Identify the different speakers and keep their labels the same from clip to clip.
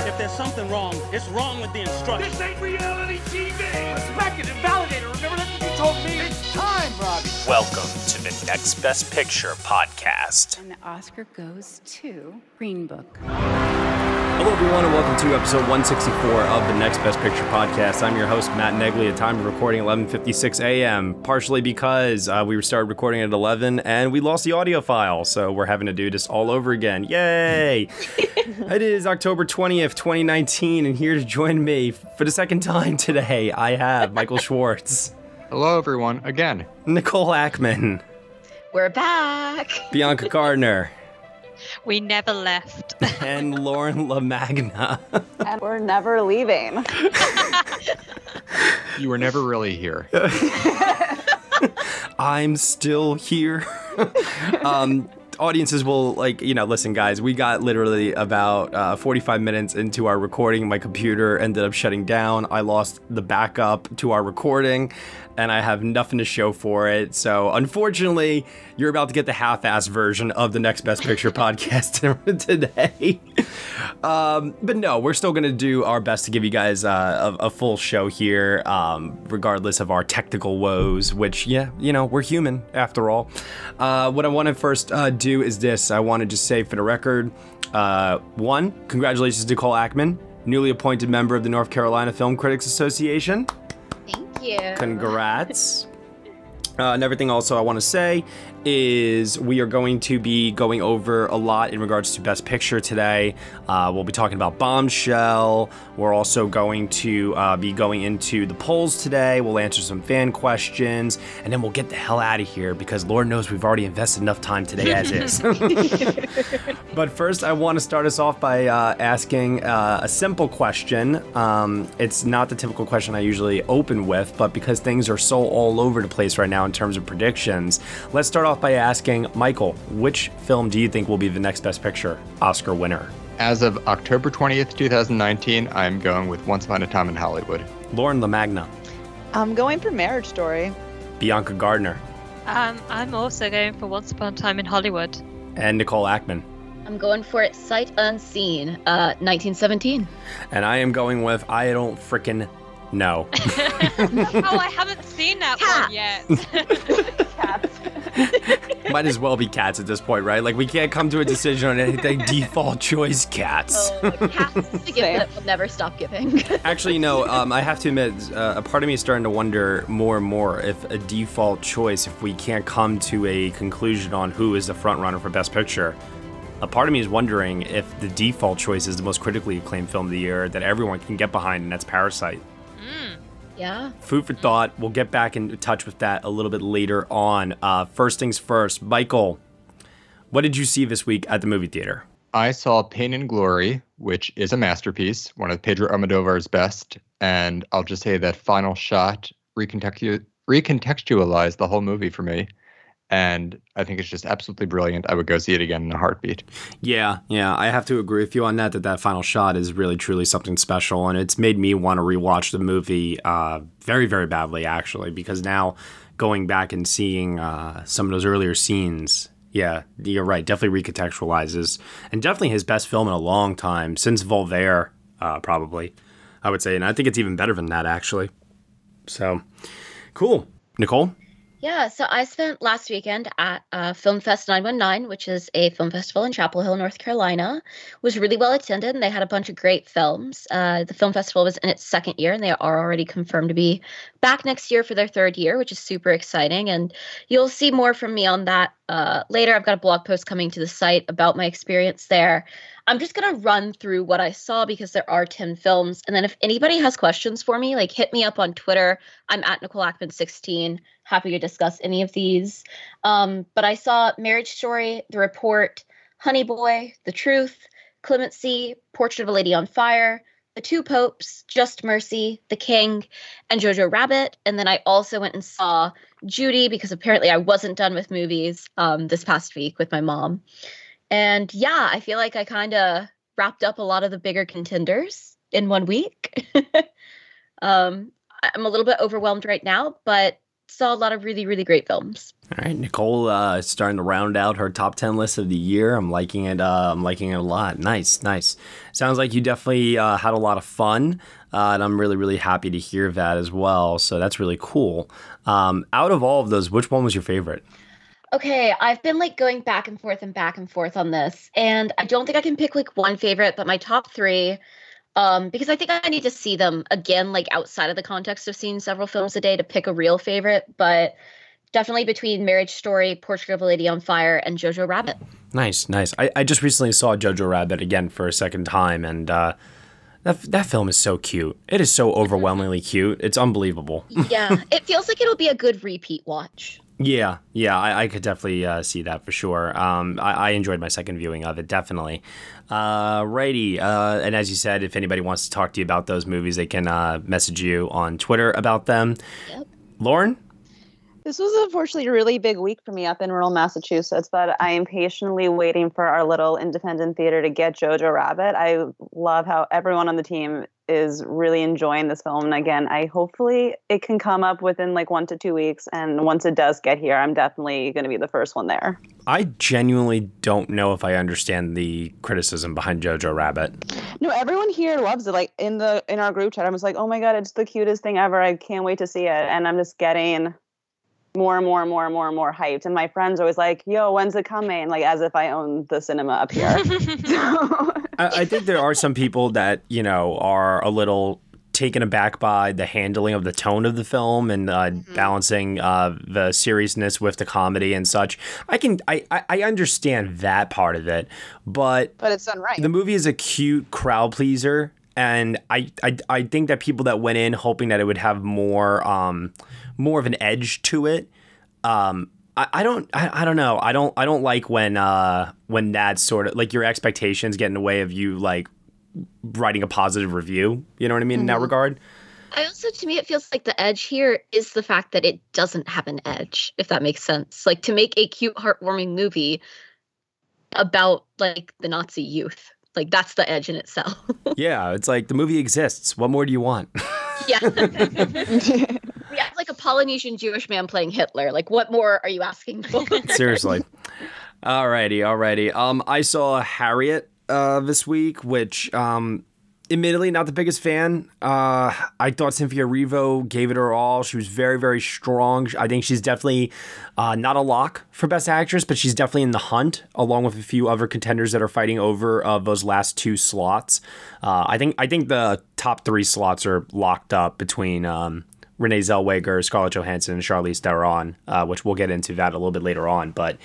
Speaker 1: If there's something wrong, it's wrong with the instructions.
Speaker 2: This ain't reality TV!
Speaker 1: Respect it and validate it. Remember that's what you told me.
Speaker 3: It's time, Robbie.
Speaker 4: Welcome to the Next Best Picture podcast.
Speaker 5: And the Oscar goes to Green Book.
Speaker 4: Hello, everyone, and welcome to episode 164 of the Next Best Picture podcast. I'm your host, Matt Negley. At time of recording, 11:56 a.m. Partially because uh, we started recording at 11 and we lost the audio file, so we're having to do this all over again. Yay! it is October 20th, 2019, and here to join me for the second time today, I have Michael Schwartz,
Speaker 6: Hello, everyone, again.
Speaker 4: Nicole Ackman,
Speaker 7: We're back.
Speaker 4: Bianca Garner,
Speaker 8: We never left.
Speaker 4: and Lauren LaMagna.
Speaker 9: and we're never leaving.
Speaker 6: You were never really here.
Speaker 4: I'm still here. um, audiences will like you know listen guys we got literally about uh, 45 minutes into our recording my computer ended up shutting down i lost the backup to our recording and i have nothing to show for it. So unfortunately you're about to get the half-ass version of the next best picture podcast today. Um, but no we're still going to do our best to give you guys uh, a, a full show here um, regardless of our technical woes which yeah you know we're human after all. Uh, what i want to first uh, do is this. I want to just say for the record uh, one congratulations to cole ackman newly appointed member of the north carolina film critics association
Speaker 7: you.
Speaker 4: Congrats. Uh, and everything also I want to say is we are going to be going over a lot in regards to Best Picture today. Uh, we'll be talking about Bombshell. We're also going to uh, be going into the polls today. We'll answer some fan questions, and then we'll get the hell out of here because Lord knows we've already invested enough time today as is. but first, I want to start us off by uh, asking uh, a simple question. Um, it's not the typical question I usually open with, but because things are so all over the place right now in terms of predictions, let's start off by asking Michael, which film do you think will be the next Best Picture Oscar winner?
Speaker 6: As of October 20th, 2019, I'm going with Once Upon a Time in Hollywood.
Speaker 4: Lauren LaMagna,
Speaker 9: I'm going for Marriage Story.
Speaker 4: Bianca Garner,
Speaker 8: Um, I'm also going for Once Upon a Time in Hollywood.
Speaker 4: and Nicole Ackman.
Speaker 7: I'm going for it sight unseen. Uh, 1917.
Speaker 4: And I am going with I don't frickin' know.
Speaker 8: oh, I haven't seen that one yet.
Speaker 9: Cats.
Speaker 4: Might as well be cats at this point, right? Like we can't come to a decision on anything. Default choice, cats.
Speaker 7: Oh, cats is the gift that will never stop giving.
Speaker 4: Actually, no. Um, I have to admit, uh, a part of me is starting to wonder more and more if a default choice, if we can't come to a conclusion on who is the front runner for Best Picture. A part of me is wondering if the default choice is the most critically acclaimed film of the year that everyone can get behind, and that's Parasite.
Speaker 7: Yeah.
Speaker 4: Food for thought. We'll get back in touch with that a little bit later on. Uh, first things first, Michael, what did you see this week at the movie theater?
Speaker 6: I saw Pain and Glory, which is a masterpiece, one of Pedro Almodovar's best. And I'll just say that final shot recontextu- recontextualized the whole movie for me. And I think it's just absolutely brilliant. I would go see it again in a heartbeat.
Speaker 4: Yeah, yeah, I have to agree with you on that. That that final shot is really, truly something special, and it's made me want to rewatch the movie uh, very, very badly, actually, because now going back and seeing uh, some of those earlier scenes, yeah, you're right, definitely recontextualizes, and definitely his best film in a long time since Volver, uh, probably, I would say, and I think it's even better than that, actually. So, cool, Nicole.
Speaker 7: Yeah, so I spent last weekend at uh, Film Fest 919, which is a film festival in Chapel Hill, North Carolina. It was really well attended, and they had a bunch of great films. Uh, the film festival was in its second year, and they are already confirmed to be back next year for their third year, which is super exciting. And you'll see more from me on that uh, later. I've got a blog post coming to the site about my experience there. I'm just going to run through what I saw because there are 10 films. And then if anybody has questions for me, like hit me up on Twitter. I'm at Nicole Ackman16. Happy to discuss any of these. Um, but I saw Marriage Story, The Report, Honey Boy, The Truth, Clemency, Portrait of a Lady on Fire, The Two Popes, Just Mercy, The King, and Jojo Rabbit. And then I also went and saw Judy because apparently I wasn't done with movies um, this past week with my mom. And yeah, I feel like I kind of wrapped up a lot of the bigger contenders in one week. um, I'm a little bit overwhelmed right now, but saw a lot of really, really great films.
Speaker 4: All right, Nicole uh, is starting to round out her top ten list of the year. I'm liking it. Uh, I'm liking it a lot. Nice, nice. Sounds like you definitely uh, had a lot of fun, uh, and I'm really, really happy to hear that as well. So that's really cool. Um, out of all of those, which one was your favorite?
Speaker 7: Okay, I've been like going back and forth and back and forth on this, and I don't think I can pick like one favorite, but my top three um, because I think I need to see them again, like outside of the context of seeing several films a day to pick a real favorite. But definitely between Marriage Story, Portrait of a Lady on Fire, and Jojo Rabbit.
Speaker 4: Nice, nice. I, I just recently saw Jojo Rabbit again for a second time, and uh, that that film is so cute. It is so overwhelmingly cute. It's unbelievable.
Speaker 7: yeah, it feels like it'll be a good repeat watch.
Speaker 4: Yeah, yeah, I, I could definitely uh, see that for sure. Um, I, I, enjoyed my second viewing of it, definitely. Uh, righty, uh, and as you said, if anybody wants to talk to you about those movies, they can uh, message you on Twitter about them. Yep. Lauren?
Speaker 9: This was unfortunately a really big week for me up in rural Massachusetts, but I am patiently waiting for our little independent theater to get Jojo Rabbit. I love how everyone on the team is really enjoying this film. And again, I hopefully it can come up within like one to two weeks. And once it does get here, I'm definitely going to be the first one there.
Speaker 4: I genuinely don't know if I understand the criticism behind Jojo Rabbit.
Speaker 9: No, everyone here loves it. Like in the in our group chat, I was like, "Oh my god, it's the cutest thing ever! I can't wait to see it." And I'm just getting more and more and more and more and more hyped. And my friends are always like, yo, when's it coming? Like as if I own the cinema up here.
Speaker 4: I, I think there are some people that, you know, are a little taken aback by the handling of the tone of the film and uh, mm-hmm. balancing uh, the seriousness with the comedy and such. I can I, I understand that part of it, but
Speaker 9: but it's done right.
Speaker 4: The movie is a cute crowd pleaser, and I I, I think that people that went in hoping that it would have more um, more of an edge to it. Um, I, I don't I, I don't know. I don't I don't like when uh when that's sort of like your expectations get in the way of you like writing a positive review. You know what I mean mm-hmm. in that mm-hmm. regard?
Speaker 7: I also, to me, it feels like the edge here is the fact that it doesn't have an edge, if that makes sense. Like to make a cute, heartwarming movie about like the Nazi youth, like that's the edge in itself.
Speaker 4: yeah, it's like the movie exists. What more do you want?
Speaker 7: yeah. yeah, like a Polynesian Jewish man playing Hitler. Like, what more are you asking for?
Speaker 4: Seriously. Alrighty, alrighty. Um, I saw Harriet uh, this week, which um, admittedly not the biggest fan. Uh, I thought Cynthia Erivo gave it her all. She was very, very strong. I think she's definitely uh, not a lock for Best Actress, but she's definitely in the hunt, along with a few other contenders that are fighting over uh, those last two slots. Uh, I think I think the top three slots are locked up between. Um, Renee Zellweger, Scarlett Johansson, and Charlize Theron, uh, which we'll get into that a little bit later on. But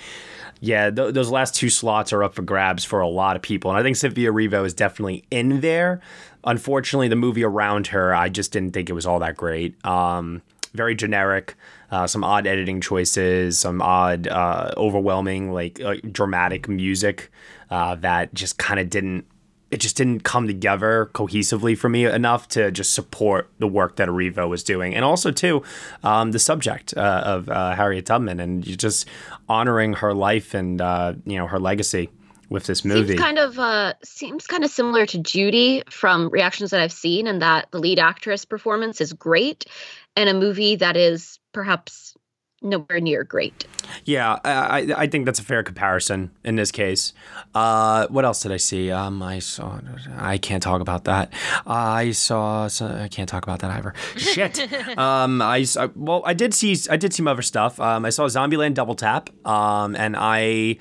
Speaker 4: yeah, th- those last two slots are up for grabs for a lot of people, and I think Cynthia Erivo is definitely in there. Unfortunately, the movie around her, I just didn't think it was all that great. Um, very generic, uh, some odd editing choices, some odd, uh, overwhelming, like uh, dramatic music uh, that just kind of didn't it just didn't come together cohesively for me enough to just support the work that Erivo was doing, and also too um, the subject uh, of uh, Harriet Tubman and just honoring her life and uh, you know her legacy with this movie.
Speaker 7: Seems kind of uh, seems kind of similar to Judy from reactions that I've seen, and that the lead actress performance is great, and a movie that is perhaps nowhere near great.
Speaker 4: Yeah, I I think that's a fair comparison in this case. Uh, what else did I see? Um, I saw. I can't talk about that. I saw. I can't talk about that either. Shit. um, I, I well, I did see. I did see some other stuff. Um, I saw Zombieland Double Tap. Um, and I.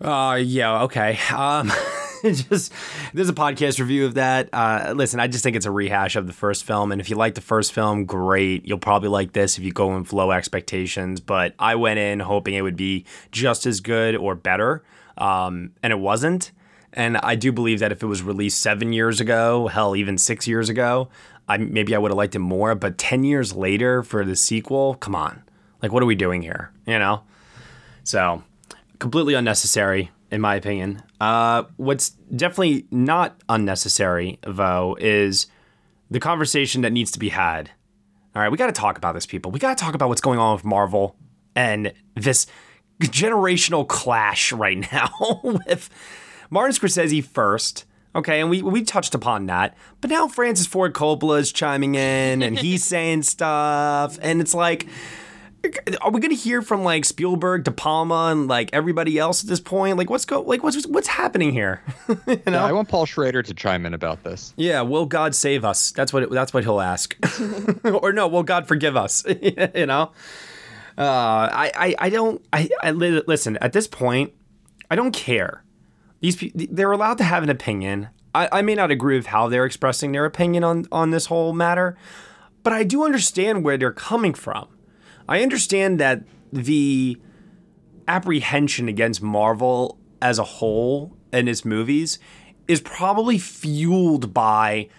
Speaker 4: Uh, yeah. Okay. Um. just there's a podcast review of that. Uh, listen, I just think it's a rehash of the first film, and if you like the first film, great. You'll probably like this if you go in low expectations. But I went in hoping it would be just as good or better, um, and it wasn't. And I do believe that if it was released seven years ago, hell, even six years ago, I maybe I would have liked it more. But ten years later for the sequel, come on, like what are we doing here? You know, so completely unnecessary in my opinion. Uh, what's definitely not unnecessary, though, is the conversation that needs to be had. All right, we got to talk about this, people. We got to talk about what's going on with Marvel and this generational clash right now with Martin Scorsese first. Okay, and we, we touched upon that. But now Francis Ford Coppola is chiming in and he's saying stuff. And it's like, are we going to hear from like Spielberg, De Palma, and like everybody else at this point? Like, what's go like what's what's happening here?
Speaker 6: you know? Yeah, I want Paul Schrader to chime in about this.
Speaker 4: Yeah, will God save us? That's what it, that's what he'll ask. or no, will God forgive us? you know, uh, I, I I don't I, I listen at this point. I don't care. These they're allowed to have an opinion. I, I may not agree with how they're expressing their opinion on on this whole matter, but I do understand where they're coming from. I understand that the apprehension against Marvel as a whole and its movies is probably fueled by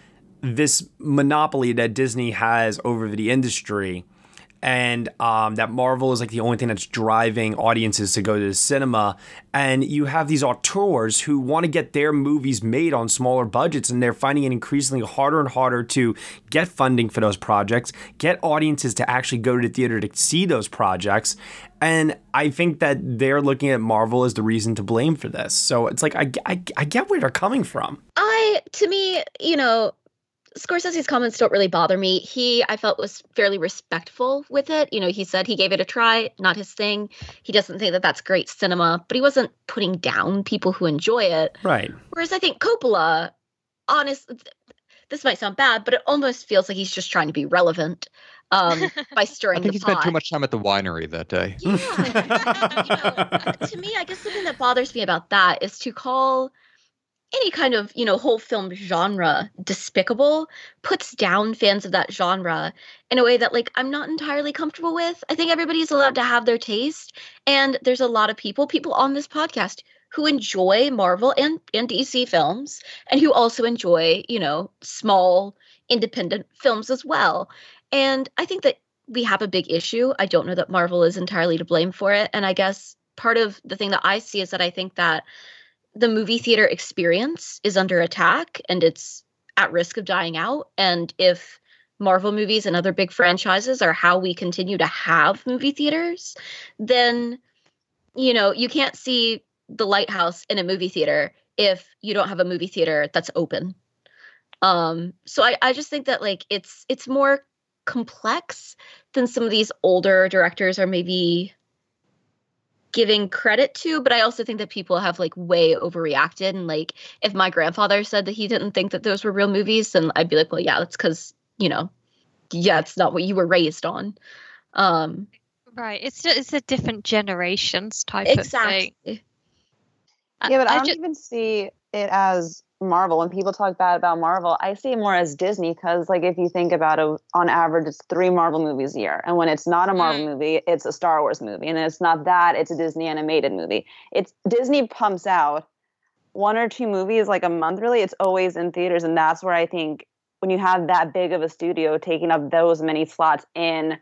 Speaker 4: this monopoly that Disney has over the industry and um, that Marvel is like the only thing that's driving audiences to go to the cinema. And you have these auteurs who want to get their movies made on smaller budgets, and they're finding it increasingly harder and harder to get funding for those projects, get audiences to actually go to the theater to see those projects. And I think that they're looking at Marvel as the reason to blame for this. So it's like, I, I, I get where they're coming from.
Speaker 7: I, to me, you know, Scorsese's comments don't really bother me. He, I felt, was fairly respectful with it. You know, he said he gave it a try, not his thing. He doesn't think that that's great cinema, but he wasn't putting down people who enjoy it.
Speaker 4: Right.
Speaker 7: Whereas I think Coppola, honest, this might sound bad, but it almost feels like he's just trying to be relevant um, by stirring
Speaker 6: I think
Speaker 7: the
Speaker 6: he
Speaker 7: pot.
Speaker 6: spent too much time at the winery that day.
Speaker 7: Yeah. you know, to me, I guess the thing that bothers me about that is to call any kind of you know whole film genre despicable puts down fans of that genre in a way that like i'm not entirely comfortable with. I think everybody's allowed to have their taste and there's a lot of people people on this podcast who enjoy marvel and, and dc films and who also enjoy you know small independent films as well. And i think that we have a big issue. I don't know that marvel is entirely to blame for it and i guess part of the thing that i see is that i think that the movie theater experience is under attack and it's at risk of dying out. And if Marvel movies and other big franchises are how we continue to have movie theaters, then, you know, you can't see the lighthouse in a movie theater if you don't have a movie theater that's open. Um, so I, I just think that like it's it's more complex than some of these older directors are maybe giving credit to, but I also think that people have like way overreacted. And like, if my grandfather said that he didn't think that those were real movies, then I'd be like, well, yeah, that's because you know, yeah, it's not what you were raised on. Um,
Speaker 8: right. It's it's a different generations type
Speaker 7: exactly.
Speaker 8: of thing.
Speaker 9: Yeah, but I,
Speaker 8: I
Speaker 9: don't
Speaker 8: ju-
Speaker 9: even see it as Marvel. When people talk bad about Marvel, I see it more as Disney because, like, if you think about it, on average, it's three Marvel movies a year. And when it's not a Marvel mm-hmm. movie, it's a Star Wars movie. And it's not that, it's a Disney animated movie. It's Disney pumps out one or two movies like a month, really. It's always in theaters. And that's where I think when you have that big of a studio taking up those many slots in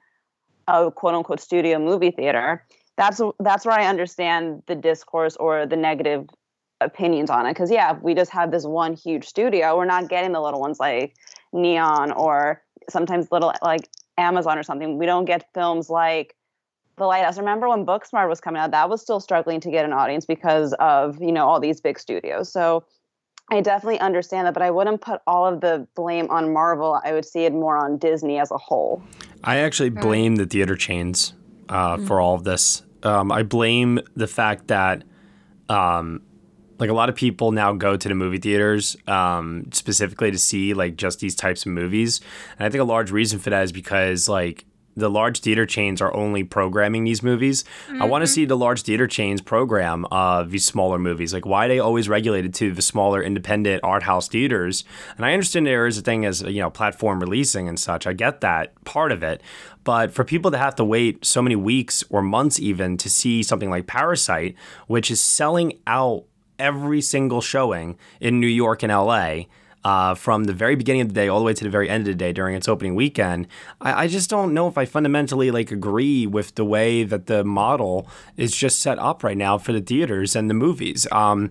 Speaker 9: a quote unquote studio movie theater, that's that's where I understand the discourse or the negative opinions on it. Because yeah, we just have this one huge studio. We're not getting the little ones like Neon or sometimes little like Amazon or something. We don't get films like The Lighthouse. Remember when Booksmart was coming out? That was still struggling to get an audience because of you know all these big studios. So I definitely understand that, but I wouldn't put all of the blame on Marvel. I would see it more on Disney as a whole.
Speaker 4: I actually blame the theater chains uh, for all of this. Um, I blame the fact that, um, like, a lot of people now go to the movie theaters um, specifically to see like just these types of movies, and I think a large reason for that is because like the large theater chains are only programming these movies. I want to see the large theater chains program uh, these smaller movies. Like, why are they always regulated to the smaller independent art house theaters? And I understand there is a thing as you know platform releasing and such. I get that part of it, but for people to have to wait so many weeks or months even to see something like Parasite, which is selling out every single showing in New York and LA. uh, from the very beginning of the day all the way to the very end of the day during its opening weekend. I, I just don't know if I fundamentally like agree with the way that the model is just set up right now for the theaters and the movies. Um,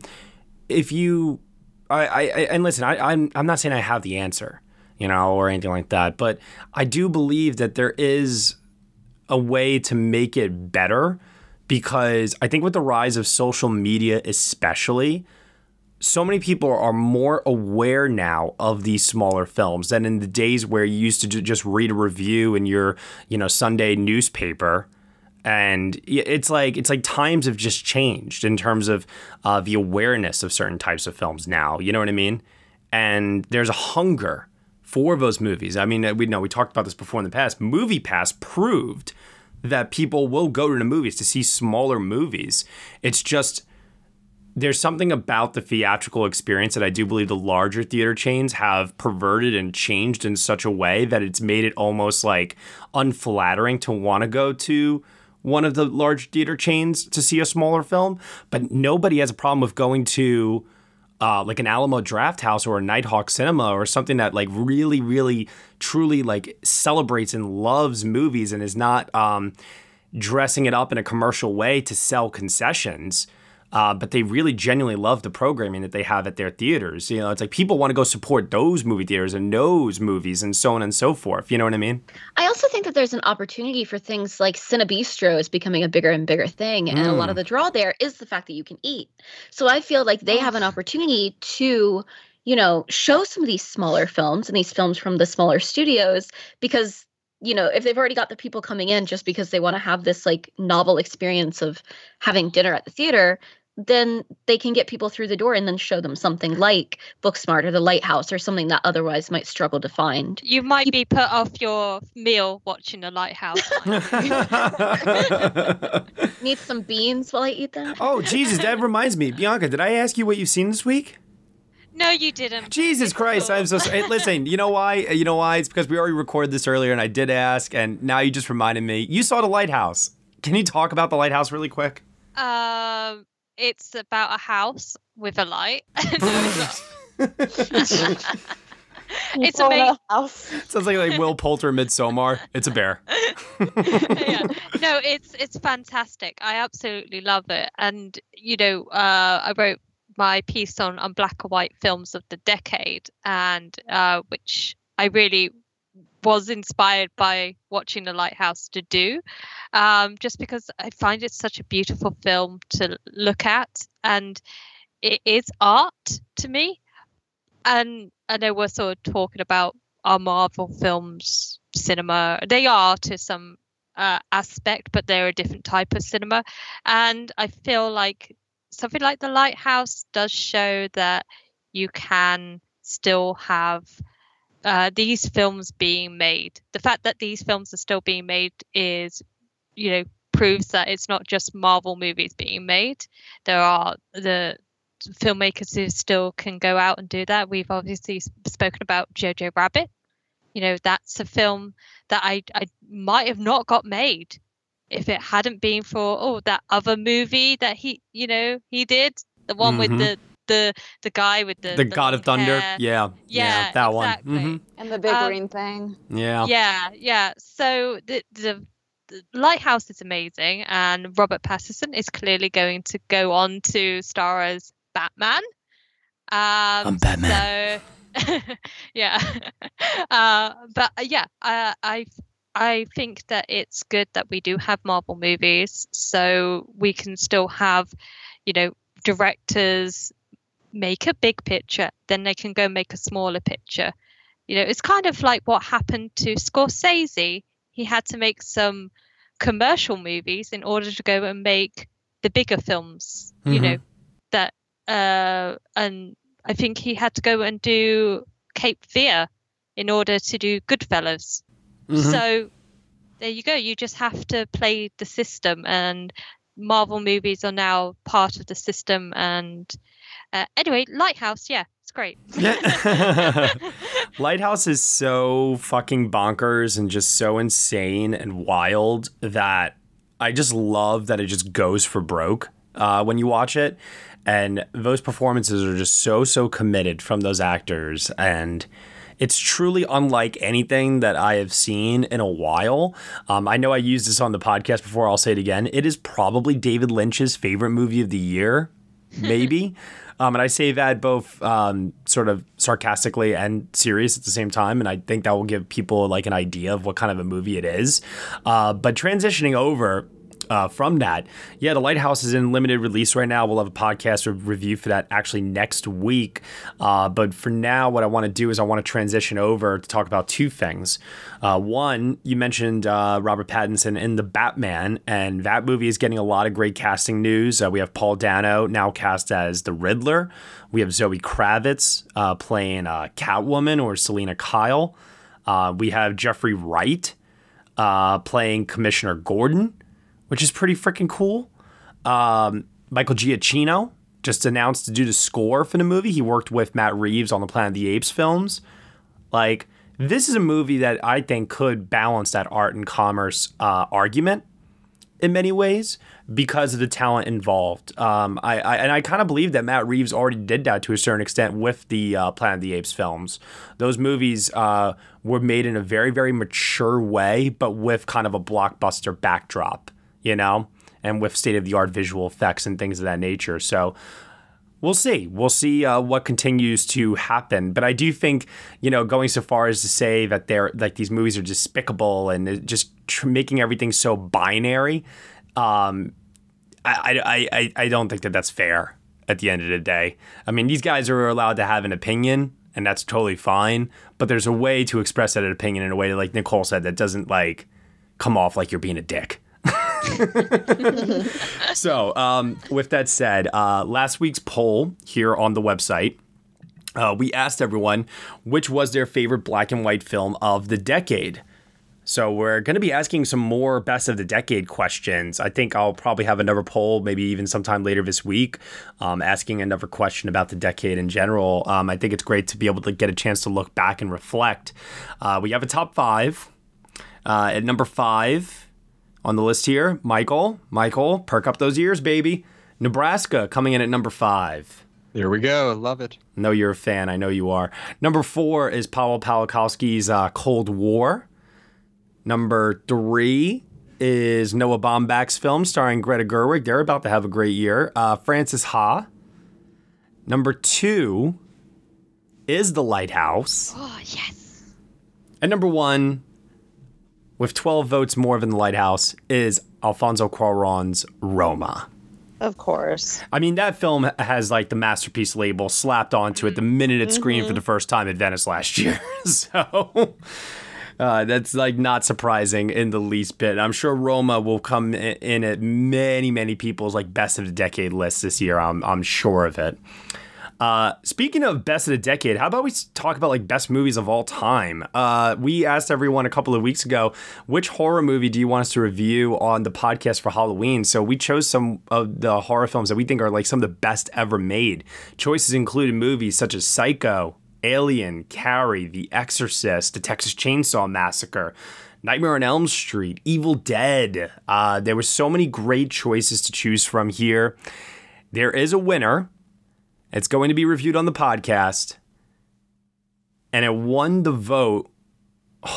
Speaker 4: if you, I, I and listen, I, I'm I'm not saying I have the answer, you know, or anything like that, but I do believe that there is a way to make it better because I think with the rise of social media, especially, so many people are more aware now of these smaller films than in the days where you used to just read a review in your, you know, Sunday newspaper. And it's like it's like times have just changed in terms of uh, the awareness of certain types of films now. You know what I mean? And there's a hunger for those movies. I mean, we know we talked about this before in the past. MoviePass proved that people will go to the movies to see smaller movies. It's just there's something about the theatrical experience that I do believe the larger theater chains have perverted and changed in such a way that it's made it almost like unflattering to want to go to one of the large theater chains to see a smaller film. But nobody has a problem with going to uh, like an Alamo Drafthouse or a Nitehawk Cinema or something that like really, really, truly like celebrates and loves movies and is not um, dressing it up in a commercial way to sell concessions. Uh, but they really genuinely love the programming that they have at their theaters. You know, it's like people want to go support those movie theaters and those movies and so on and so forth. You know what I mean?
Speaker 7: I also think that there's an opportunity for things like Cinebistro is becoming a bigger and bigger thing. And a lot of
Speaker 4: Mm.
Speaker 7: the draw there is the fact that you can eat. So I feel like they have an opportunity to, you know, show some of these smaller films and these films from the smaller studios because you know, if they've already got the people coming in just because they want to have this like novel experience of having dinner at the theater, then they can get people through the door and then show them something like Booksmart or The Lighthouse or something that otherwise might struggle to find.
Speaker 8: You might be put off your meal watching the lighthouse.
Speaker 7: Need some beans while I eat them?
Speaker 4: oh, Jesus, that reminds me. Bianca, did I ask you what you've seen this week?
Speaker 8: no, you didn't.
Speaker 4: Jesus Christ, I'm so sorry. Hey, Listen, you know why? You know why? It's because we already recorded this earlier and I did ask, and now you just reminded me. You saw The Lighthouse. Can you talk about The Lighthouse really quick?
Speaker 8: Um, it's about a house with a light. it's not. it's amazing.
Speaker 9: house.
Speaker 4: Sounds like like Will Poulter Midsommar. It's a bear.
Speaker 8: yeah. No, it's it's fantastic. I absolutely love it. And you know, uh, I wrote my piece on on black and white films of the decade, and uh, which I really was inspired by watching The Lighthouse to do, um, just because I find it such a beautiful film to look at, and it is art to me. And I know we're sort of talking about our Marvel films cinema. They are to some uh, aspect, but they're a different type of cinema. And I feel like something like The Lighthouse does show that you can still have uh, these films being made. The fact that these films are still being made is, you know, proves that it's not just Marvel movies being made. There are the filmmakers who still can go out and do that. We've obviously spoken about Jojo Rabbit. You know, that's a film that I I might have not got made if it hadn't been for oh that other movie that he you know he did the one
Speaker 4: Mhm.
Speaker 8: with the the the guy with the
Speaker 4: The God of Thunder.
Speaker 8: hair.
Speaker 4: Yeah.
Speaker 8: Yeah,
Speaker 4: that
Speaker 8: exactly.
Speaker 4: one. Mhm.
Speaker 9: And the big
Speaker 8: Um,
Speaker 9: green thing.
Speaker 4: Yeah.
Speaker 8: Yeah, yeah. So the, the the Lighthouse is amazing, and Robert Pattinson is clearly going to go on to star as Batman. Um,
Speaker 4: I'm Batman.
Speaker 8: So, yeah, uh, but uh, yeah, uh, I I think that it's good that we do have Marvel movies, so we can still have, you know, directors make a big picture, then they can go make a smaller picture. You know, it's kind of like what happened to Scorsese. He had to make some commercial movies in order to go and make the bigger films. You know, that uh, and I think he had to go and do Cape Fear in order to do Goodfellas.
Speaker 4: Mhm.
Speaker 8: So there you go. You just have to play the system, and Marvel movies are now part of the system. And uh, anyway, Lighthouse, yeah, it's great.
Speaker 4: Yeah. Lighthouse is so fucking bonkers and just so insane and wild that I just love that it just goes for broke uh, when you watch it. And those performances are just so, so committed from those actors. And it's truly unlike anything that I have seen in a while. Um, I know I used this on the podcast before. I'll say it again. It is probably David Lynch's favorite movie of the year, maybe. um, and I say that both um, sort of sarcastically and serious at the same time. And I think that will give people like an idea of what kind of a movie it is. Uh, but transitioning over uh, from that. Yeah, The Lighthouse is in limited release right now. We'll have a podcast re- review for that actually next week. Uh, but for now, what I want to do is I want to transition over to talk about two things. Uh, one, you mentioned uh, Robert Pattinson in The Batman, and that movie is getting a lot of great casting news. Uh, we have Paul Dano now cast as the Riddler. We have Zoe Kravitz uh, playing Catwoman or Selina Kyle. we have Jeffrey Wright playing Commissioner Gordon which is pretty freaking cool. Um, Michael Giacchino just announced to do the score for the movie. He worked with Matt Reeves on the Planet of the Apes films. Like, this is a movie that I think could balance that art and commerce uh, argument in many ways because of the talent involved. Um, I, I, and I kind of believe that Matt Reeves already did that to a certain extent with the uh, Planet of the Apes films. Those movies uh, were made in a very very mature way, but with kind of a blockbuster backdrop you know, and with state of the art visual effects and things of that nature. So we'll see. We'll see uh, what continues to happen. But I do think, you know, going so far as to say that they're like these movies are despicable and just tr- making everything so binary. Um, I, I, I, I don't think that that's fair at the end of the day. I mean, these guys are allowed to have an opinion, and that's totally fine. But there's a way to express that opinion in a way that, like Nicole said, that doesn't like come off like you're being a dick. so, um, with that said, uh, last week's poll here on the website, uh, we asked everyone which was their favorite black and white film of the decade. So we're going to be asking some more best of the decade questions. I think I'll probably have another poll, maybe even sometime later this week, um, asking another question about the decade in general. Um, I think it's great to be able to get a chance to look back and reflect. Uh, we have a top five. Uh, at number five on the list here, Michael, Michael, perk up those ears, baby. Nebraska coming in at number five.
Speaker 6: There we go. Love it.
Speaker 4: know you're a fan. I know you are. Number four is Paweł Pawlikowski's uh, Cold War. Number three is Noah Baumbach's film starring Greta Gerwig. They're about to have a great year. Uh, Frances Ha. Number two is The Lighthouse.
Speaker 8: Oh, yes.
Speaker 4: And number one with 12 votes more than the Lighthouse, is Alfonso Cuarón's Roma.
Speaker 9: Of course.
Speaker 4: I mean, that film has like the masterpiece label slapped onto it the minute it screened mm-hmm. for the first time at Venice last year. so uh, that's like not surprising in the least bit. I'm sure Roma will come in at many, many people's like best of the decade list this year. I'm, I'm sure of it. Uh, speaking of best of the decade, how about we talk about like best movies of all time? Uh, we asked everyone a couple of weeks ago, which horror movie do you want us to review on the podcast for Halloween? So we chose some of the horror films that we think are like some of the best ever made. Choices included movies such as Psycho, Alien, Carrie, The Exorcist, The Texas Chainsaw Massacre. Nightmare on Elm Street, Evil Dead. Uh, there were so many great choices to choose from here. There is a winner it's going to be reviewed on the podcast. And it won the vote.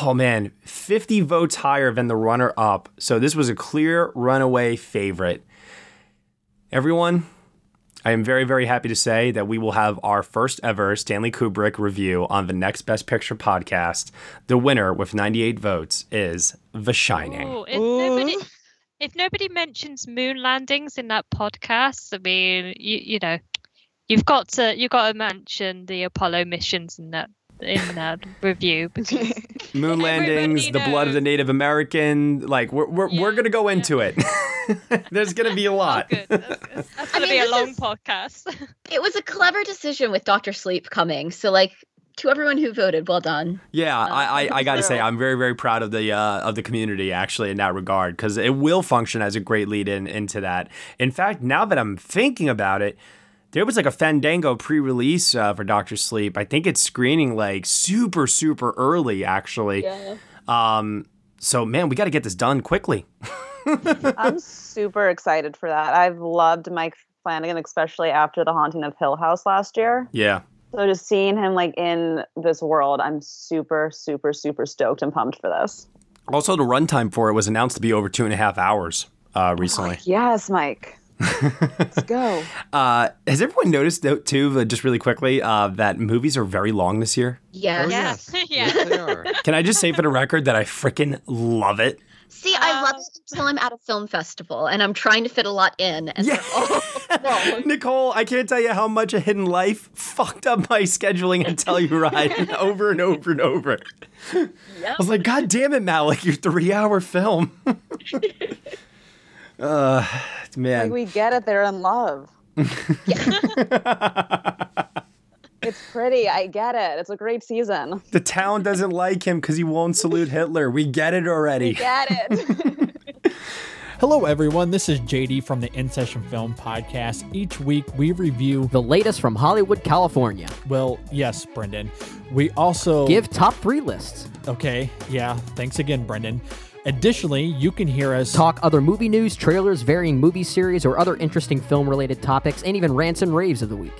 Speaker 4: Oh man, 50 votes higher than the runner up. So this was a clear runaway favorite. Everyone, I am very, very happy to say that we will have our first ever Stanley Kubrick review on the next Best Picture podcast. The winner with 98 votes is The Shining.
Speaker 8: Ooh, if, nobody, if nobody mentions moon landings in that podcast, I mean, you, you know, You've got to you've got to mention the Apollo missions in that in that review because
Speaker 4: moon landings, the blood of the Native American. Like we're we're, yeah, we're gonna go into yeah. it. There's gonna be a lot.
Speaker 8: That's, That's, That's gonna I mean, be a long is, podcast.
Speaker 7: it was a clever decision with Doctor Sleep coming. So like to everyone who voted, well done.
Speaker 4: Yeah, uh, I, I, I got to say, I'm very, very proud of the uh, of the community actually in that regard because it will function as a great lead in into that. In fact, now that I'm thinking about it, there was like a Fandango pre-release uh, for Doctor Sleep. I think it's screening like super super early actually. Yeah. Um, so man, we got to get this done quickly.
Speaker 9: I'm super excited for that. I've loved Mike Flanagan, especially after The Haunting of Hill House last year.
Speaker 4: Yeah.
Speaker 9: So just seeing him like in this world, I'm super, super, super stoked and pumped for this.
Speaker 4: Also, the runtime for it was announced to be over two and a half hours uh, recently.
Speaker 9: Yes, Mike. Let's go.
Speaker 4: Uh, has everyone noticed though, too, uh, just really quickly, uh, that movies are very long this year?
Speaker 7: Yes.
Speaker 6: Oh,
Speaker 8: Yes.
Speaker 6: yes.
Speaker 8: Yeah.
Speaker 6: Yes, they are.
Speaker 4: Can I just say for the record that I freaking love it?
Speaker 7: See, I love it until I'm at a film festival and I'm trying to fit a lot in. And
Speaker 4: Yeah.
Speaker 7: yeah.
Speaker 4: Nicole, I can't tell you how much a hidden life fucked up my scheduling and Telluride over and over and over. I was like, God damn it, Malick, your three hour film. Uh,
Speaker 9: Like
Speaker 4: man.
Speaker 9: we get it, they're in love. It's pretty. I get it. It's a great season.
Speaker 4: the town doesn't like him because he won't salute Hitler. We get it already.
Speaker 9: We Get it.
Speaker 10: Hello, everyone. This is JD from the In Session Film Podcast. Each week we review.
Speaker 3: The latest from Hollywood, California.
Speaker 10: Well, yes, Brendan. We also.
Speaker 3: Give top three lists.
Speaker 10: Okay. Yeah. Thanks again, Brendan. Additionally, you can hear us
Speaker 3: Talk other movie news, trailers, varying movie series, or other interesting film related topics, and even rants and raves of the week.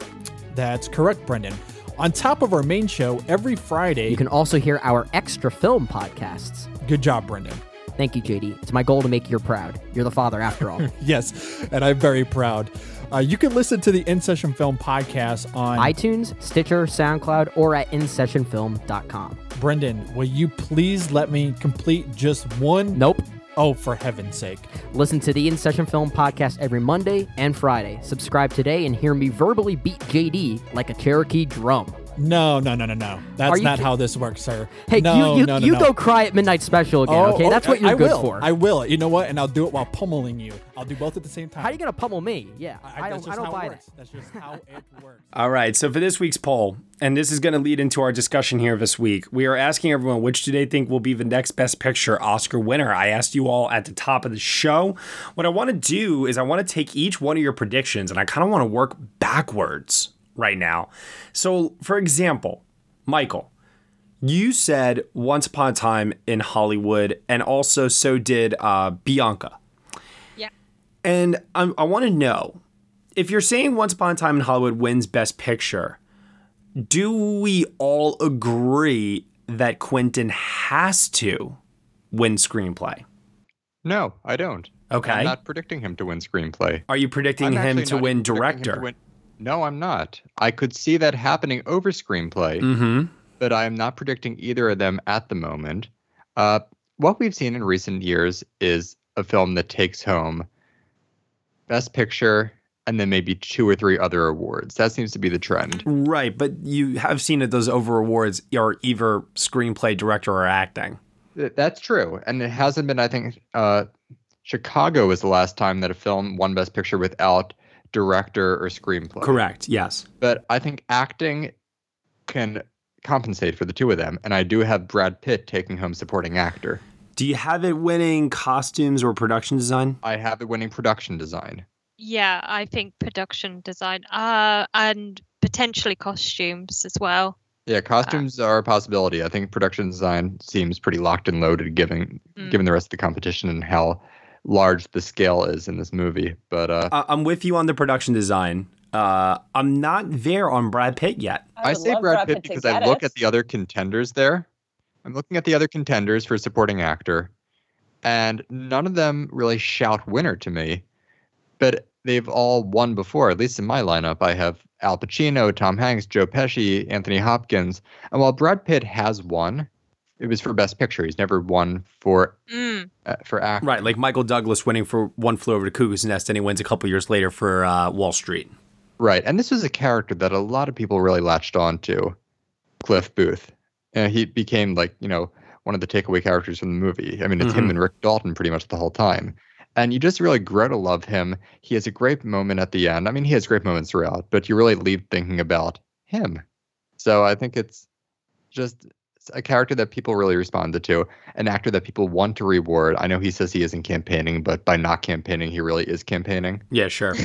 Speaker 10: That's correct, Brendan. On top of our main show, every Friday.
Speaker 3: You can also hear our extra film podcasts.
Speaker 10: Good job, Brendan.
Speaker 3: Thank you, JD. It's my goal to make you proud. You're the father, after all.
Speaker 10: Yes, and I'm very proud. Uh, you can listen to the In Session Film Podcast on
Speaker 3: iTunes, Stitcher, SoundCloud, or at InSessionFilm.com.
Speaker 10: Brendan, will you please let me complete just one?
Speaker 3: Nope.
Speaker 10: Oh, for heaven's sake.
Speaker 3: Listen to the In Session Film podcast every Monday and Friday. Subscribe today and hear me verbally beat JD like a Cherokee drum.
Speaker 10: No, no, no, no, no. That's not
Speaker 3: ki-
Speaker 10: how this works, sir.
Speaker 3: Hey,
Speaker 10: no,
Speaker 3: you you,
Speaker 10: no, no,
Speaker 3: you
Speaker 10: no.
Speaker 3: go cry at Midnight Special again,
Speaker 10: Oh,
Speaker 3: okay?
Speaker 10: oh,
Speaker 3: That's what you're
Speaker 10: I
Speaker 3: good
Speaker 10: will.
Speaker 3: for.
Speaker 10: I will. You know what? And I'll do it while pummeling you. I'll do both at the same time.
Speaker 3: How are you gonna pummel me? Yeah, I,
Speaker 10: that's
Speaker 3: don't. I don't buy
Speaker 10: it
Speaker 3: that.
Speaker 10: works. That's just how it works.
Speaker 4: All right, so for this week's poll, and this is going to lead into our discussion here this week, we are asking everyone which do they think will be the next Best Picture Oscar winner. I asked you all at the top of the show. What I want to do is I want to take each one of your predictions and I kind of want to work backwards right now. So, for example, Michael, you said Once Upon a Time in Hollywood, and also so did uh, Bianca.
Speaker 8: Yeah.
Speaker 4: And I'm, I want to know if you're saying Once Upon a Time in Hollywood wins Best Picture, do we all agree that Quentin has to win screenplay?
Speaker 6: No, I don't.
Speaker 4: Okay.
Speaker 6: I'm not predicting him to win screenplay.
Speaker 4: Are you predicting
Speaker 6: I'm
Speaker 4: him to win
Speaker 6: even predicting him to
Speaker 4: director?
Speaker 6: win- No, I'm not. I could see that happening over screenplay,
Speaker 4: Mm-hmm.
Speaker 6: but I am not predicting either of them at the moment. Uh, what we've seen in recent years is a film that takes home Best Picture and then maybe two or three other awards. That seems to be the trend.
Speaker 4: Right, but you have seen that those over awards are either screenplay, director, or acting.
Speaker 6: That's true, and it hasn't been. I think uh, Chicago was the last time that a film won Best Picture without director or screenplay.
Speaker 4: Correct. Yes.
Speaker 6: But I think acting can compensate for the two of them, and I do have Brad Pitt taking home supporting actor.
Speaker 4: Do you have it winning costumes or production design?
Speaker 6: I have it winning production design.
Speaker 8: Yeah, I think production design, uh, and potentially costumes as well.
Speaker 6: Yeah, costumes are a possibility. I think production design seems pretty locked and loaded, given
Speaker 8: Mm.
Speaker 6: given the rest of the competition and how large the scale is in this movie. But uh,
Speaker 4: I- I'm with you on the production design. Uh, I'm not there on Brad Pitt yet.
Speaker 9: I
Speaker 6: I, say Brad
Speaker 9: Brad
Speaker 6: Pitt
Speaker 9: Pitt
Speaker 6: because I look
Speaker 9: it.
Speaker 6: at the other contenders there. I'm looking at the other contenders for supporting actor, and none of them really shout winner to me. But they've all won before. At least in my lineup, I have Al Pacino, Tom Hanks, Joe Pesci, Anthony Hopkins. And while Brad Pitt has won, it was for Best Picture. He's never won for
Speaker 8: Mm.
Speaker 6: uh, for acting.
Speaker 4: Right, like Michael Douglas winning for One Flew Over the Cuckoo's Nest, and he wins a couple years later for uh, Wall Street.
Speaker 6: Right. And this was a character that a lot of people really latched on to, Cliff Booth. Uh, he became like, you know, one of the takeaway characters from the movie. I mean, it's him
Speaker 4: Mhm.
Speaker 6: and Rick Dalton pretty much the whole time. And you just really grow to love him. He has a great moment at the end. I mean, he has great moments throughout, but you really leave thinking about him. So I think it's just a character that people really responded to, an actor that people want to reward. I know he says he isn't campaigning, but by not campaigning, he really is campaigning.
Speaker 4: Yeah, sure.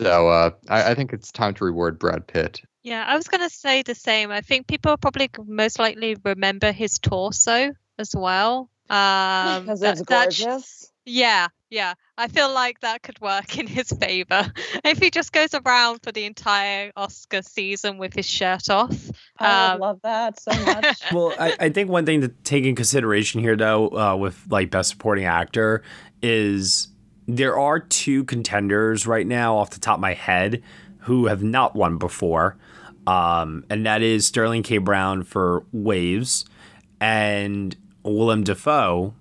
Speaker 6: So uh, I, I think it's time to reward Brad Pitt.
Speaker 8: Yeah, I was going to say the same. I think people probably most likely remember his torso as well. Um,
Speaker 9: Because
Speaker 8: that-
Speaker 9: it's
Speaker 8: that sh-
Speaker 9: gorgeous.
Speaker 8: yeah, Yeah, I feel like that could work in his favor if he just goes around for the entire Oscar season with his shirt off.
Speaker 9: I
Speaker 8: Um,
Speaker 9: love that so much.
Speaker 4: well, I, I think one thing to take in consideration here, though, uh, with like best supporting actor, is there are two contenders right now off the top of my head who have not won before, um, and that is Sterling K. Brown for Waves and Willem Dafoe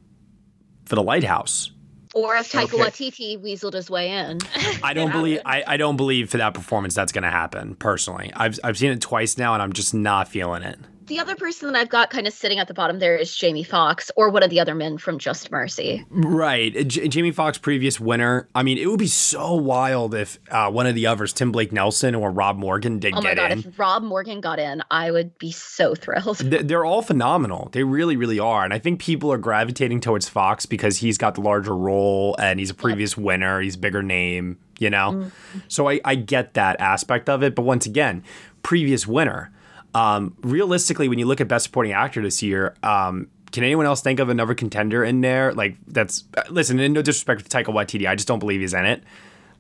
Speaker 4: for The Lighthouse.
Speaker 7: Or if Taika
Speaker 4: Okay.
Speaker 7: Waititi weaseled his way in.
Speaker 4: I don't believe I, I don't believe for that performance that's going to happen. Personally, I've I've seen it twice now, and I'm just not feeling it.
Speaker 7: The other person that I've got kind of sitting at the bottom there is Jamie Foxx or one of the other men from Just Mercy.
Speaker 4: Right. J- Jamie Foxx, previous winner. I mean, it would be so wild if uh, one of the others, Tim Blake Nelson or Rob Morgan, did
Speaker 7: Oh my
Speaker 4: get
Speaker 7: god,
Speaker 4: in.
Speaker 7: if Rob Morgan got in, I would be so thrilled.
Speaker 4: Th- They're all phenomenal. They really, really are. And I think people are gravitating towards Foxx because he's got the larger role and he's a previous winner. He's a bigger name, you know? So I, I get that aspect of it. But once again, previous winner. Um, realistically, when you look at Best Supporting Actor this year, um, can anyone else think of another contender in there? Like, that's, uh, listen, and no disrespect to Taika Waititi, I just don't believe he's in it.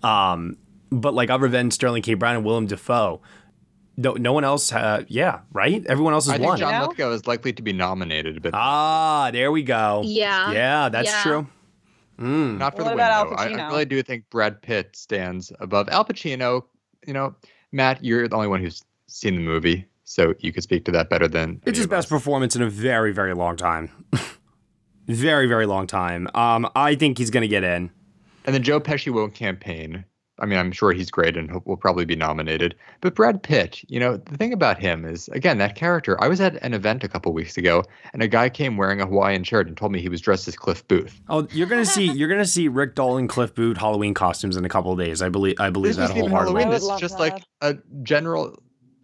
Speaker 4: Um, but like, other than Sterling K. Brown and Willem Dafoe, no, no one else. Uh, yeah, right. Everyone else has
Speaker 6: I think
Speaker 4: won.
Speaker 6: John Lithgow is likely to be nominated, but
Speaker 4: Ah, there we go.
Speaker 7: Yeah.
Speaker 4: Yeah, that's
Speaker 7: Yeah.
Speaker 4: true. Mm.
Speaker 6: not for
Speaker 9: What
Speaker 6: the win.
Speaker 9: Al
Speaker 6: though. I, I really do think Brad Pitt stands above Al Pacino. You know, Matt, you're the only one who's seen the movie, so you could speak to that better than
Speaker 4: It's his best performance in a very, very long time. very, very long time. Um, I think he's gonna get in.
Speaker 6: And then Joe Pesci won't campaign. I mean, I'm sure he's great and will probably be nominated. But Brad Pitt, you know, the thing about him is, again, that character. I was at an event a couple weeks ago, and a guy came wearing a Hawaiian shirt and told me he was dressed as Cliff Booth.
Speaker 4: Oh, you're gonna see you're gonna see Rick Dalton, Cliff Booth, Halloween costumes in a couple of days. I believe I believe
Speaker 6: This
Speaker 4: that
Speaker 6: wasn't even
Speaker 4: wholeheartedly.
Speaker 6: Halloween.
Speaker 9: I would
Speaker 6: This is just
Speaker 9: that.
Speaker 6: like a general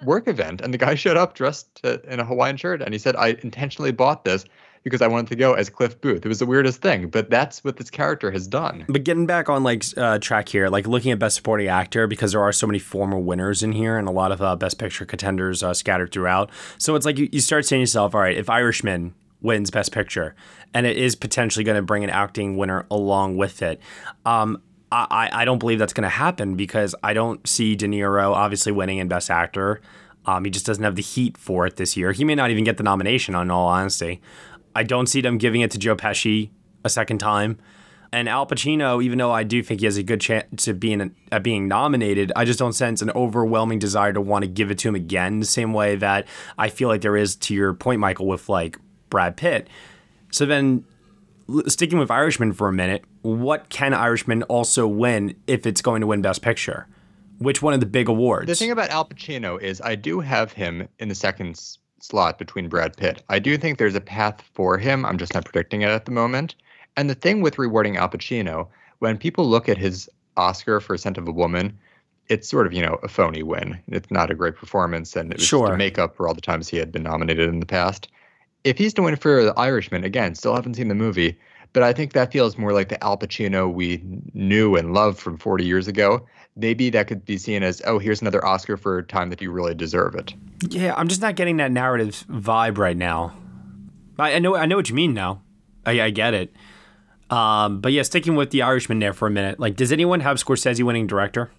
Speaker 6: work event, and the guy showed up dressed to, in a Hawaiian shirt, and he said, "I intentionally bought this because I wanted to go as Cliff Booth." It was the weirdest thing, but that's what this character has done.
Speaker 4: But getting back on like uh, track here, like looking at best supporting actor because there are so many former winners in here and a lot of uh, best picture contenders uh, scattered throughout. So it's like you, you start saying to yourself, all right, if Irishman wins best picture and it is potentially going to bring an acting winner along with it, um, I, I don't believe that's going to happen because I don't see De Niro obviously winning in best actor. Um, he just doesn't have the heat for it this year. He may not even get the nomination, on all honesty. I don't see them giving it to Joe Pesci a second time. And Al Pacino, even though I do think he has a good chance of being at being nominated, I just don't sense an overwhelming desire to want to give it to him again. The same way that I feel like there is to your point, Michael, with like Brad Pitt. So then, sticking with Irishman for a minute, what can Irishman also win if it's going to win Best Picture? Which one of the big awards?
Speaker 6: The thing about Al Pacino is I do have him in the second s- slot between Brad Pitt. I do think there's a path for him. I'm just not predicting it at the moment. And the thing with rewarding Al Pacino, when people look at his Oscar for Scent of a Woman, it's sort of, you know, a phony win. It's not a great performance and it was just
Speaker 4: Sure.
Speaker 6: a makeup for all the times he had been nominated in the past. If he's to win for The Irishman, again, still haven't seen the movie, but I think that feels more like the Al Pacino we knew and loved from 40 years ago. Maybe that could be seen as, oh, here's another Oscar for a time that you really deserve it.
Speaker 4: Yeah, I'm just not getting that narrative vibe right now. I, I know I know what you mean now. I, I get it. Um, but yeah, sticking with the Irishman there for a minute. Like, does anyone have Scorsese winning director?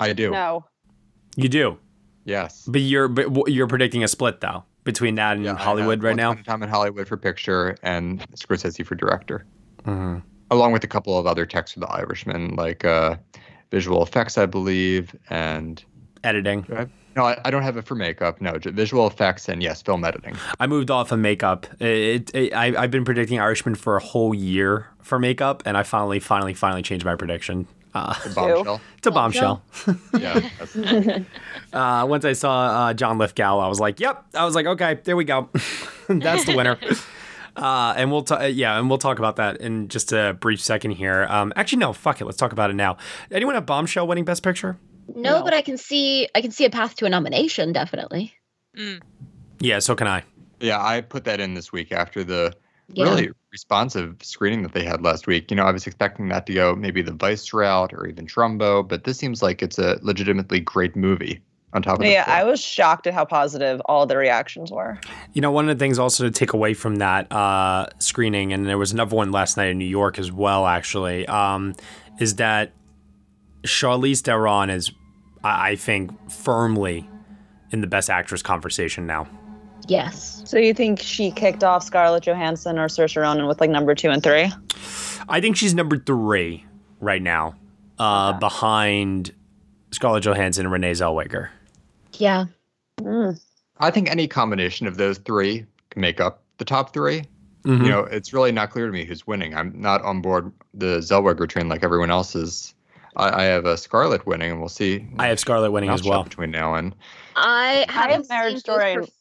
Speaker 6: I do.
Speaker 9: No.
Speaker 4: You do,
Speaker 6: Yes.
Speaker 4: but you're but you're predicting a split though between that and
Speaker 6: Yeah,
Speaker 4: Hollywood right now.
Speaker 6: Time in Hollywood for picture and Scorsese for director,
Speaker 4: hmm
Speaker 6: along with a couple of other texts for The Irishman, like uh, visual effects, I believe, and
Speaker 4: Editing.
Speaker 6: I no, I, I don't have it for makeup. No, visual effects and yes, film editing.
Speaker 4: I moved off of makeup. It, it, I, I've been predicting Irishman for a whole year for makeup, and I finally, finally, finally changed my prediction. Uh,
Speaker 6: The bombshell.
Speaker 4: it's a bombshell.
Speaker 6: yeah.
Speaker 4: Uh, once I saw uh, John Lithgow, I was like, "Yep." I was like, "Okay, there we go. That's the winner." Uh, and we'll talk, yeah, and we'll talk about that in just a brief second here. Um, actually, no, fuck it. Let's talk about it now. Anyone have Bombshell winning Best Picture?
Speaker 7: No,
Speaker 9: No.
Speaker 7: but I can see I can see a path to a nomination, definitely.
Speaker 8: Mm.
Speaker 4: Yeah, so can I.
Speaker 6: yeah, I put that in this week after the
Speaker 7: Yeah.
Speaker 6: really responsive screening that they had last week. You know, I was expecting that to go maybe the Vice route or even Trumbo, but this seems like it's a legitimately great movie. on top of
Speaker 9: Yeah, I was shocked at how positive all the reactions were.
Speaker 4: You know, one of the things also to take away from that uh, screening, and there was another one last night in New York as well, actually, um, is that Charlize Theron is, I I think, firmly in the Best Actress conversation now.
Speaker 7: Yes.
Speaker 9: So you think she kicked off Scarlett Johansson or Saoirse Ronan with like number two and three?
Speaker 4: I think she's number three right now, uh, behind Scarlett Johansson and Renee Zellweger.
Speaker 7: Yeah.
Speaker 6: I think any combination of those three can make up the top 3
Speaker 4: Mhm.
Speaker 6: You know, it's really not clear to me who's winning. I'm not on board the Zellweger train like everyone else is. I, I have a Scarlett winning, and we'll see.
Speaker 4: I have Scarlett winning as well.
Speaker 6: between now and
Speaker 7: I
Speaker 9: I
Speaker 7: having
Speaker 9: have Marriage
Speaker 7: seen
Speaker 9: Story.
Speaker 7: both
Speaker 9: and-
Speaker 7: perf-
Speaker 9: Okay,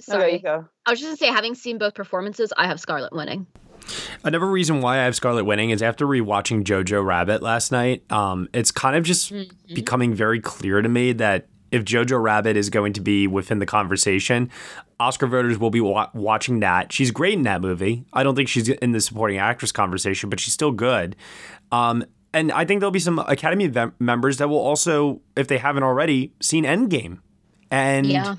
Speaker 7: Sorry,
Speaker 9: you.
Speaker 7: I was just gonna say, having seen both performances, I have Scarlett winning.
Speaker 4: Another reason why I have Scarlett winning is after rewatching Jojo Rabbit last night, um, it's kind of just becoming very clear to me that if Jojo Rabbit is going to be within the conversation, Oscar voters will be wa- watching that. She's great in that movie. I don't think she's in the supporting actress conversation, but she's still good. Um, and I think there'll be some Academy vem- members that will also, if they haven't already, seen Endgame. And
Speaker 7: Yeah.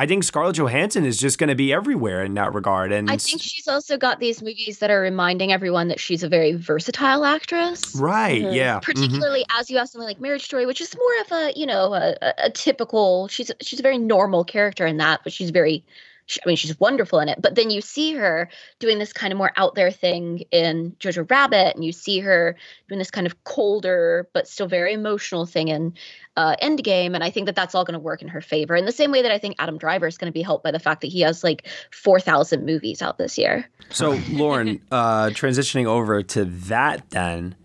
Speaker 4: I think Scarlett Johansson is just going to be everywhere in that regard. And
Speaker 7: I think she's also got these movies that are reminding everyone that she's a very versatile actress.
Speaker 4: right, yeah, mhm.
Speaker 7: Particularly as you have something like Marriage Story, which is more of a, you know, a, a- a typical. She's she's a very normal character in that, but she's very. She- I mean, she's wonderful in it. But then you see her doing this kind of more out there thing in Jojo Rabbit, and you see her doing this kind of colder but still very emotional thing in uh, Endgame. And I think that that's all going to work in her favor. In the same way that I think Adam Driver is going to be helped by the fact that he has like four thousand movies out this year.
Speaker 4: So, Lauren, uh, transitioning over to that, then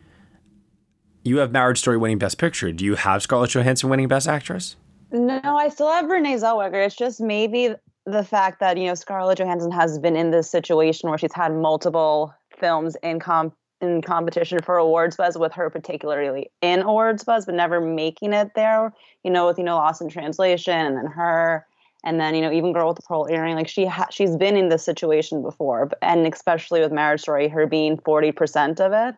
Speaker 4: you have Marriage Story winning Best Picture. Do you have Scarlett Johansson winning Best Actress?
Speaker 9: No, I still have Renee Zellweger. It's just maybe the fact that you know Scarlett Johansson has been in this situation where she's had multiple films in com in competition for awards buzz with her particularly in awards buzz, but never making it there. You know, with you know Lost in Translation and then her. And then you know, even Girl with the Pearl Earring, like she ha- she's been in this situation before, and especially with Marriage Story, her being forty percent of it,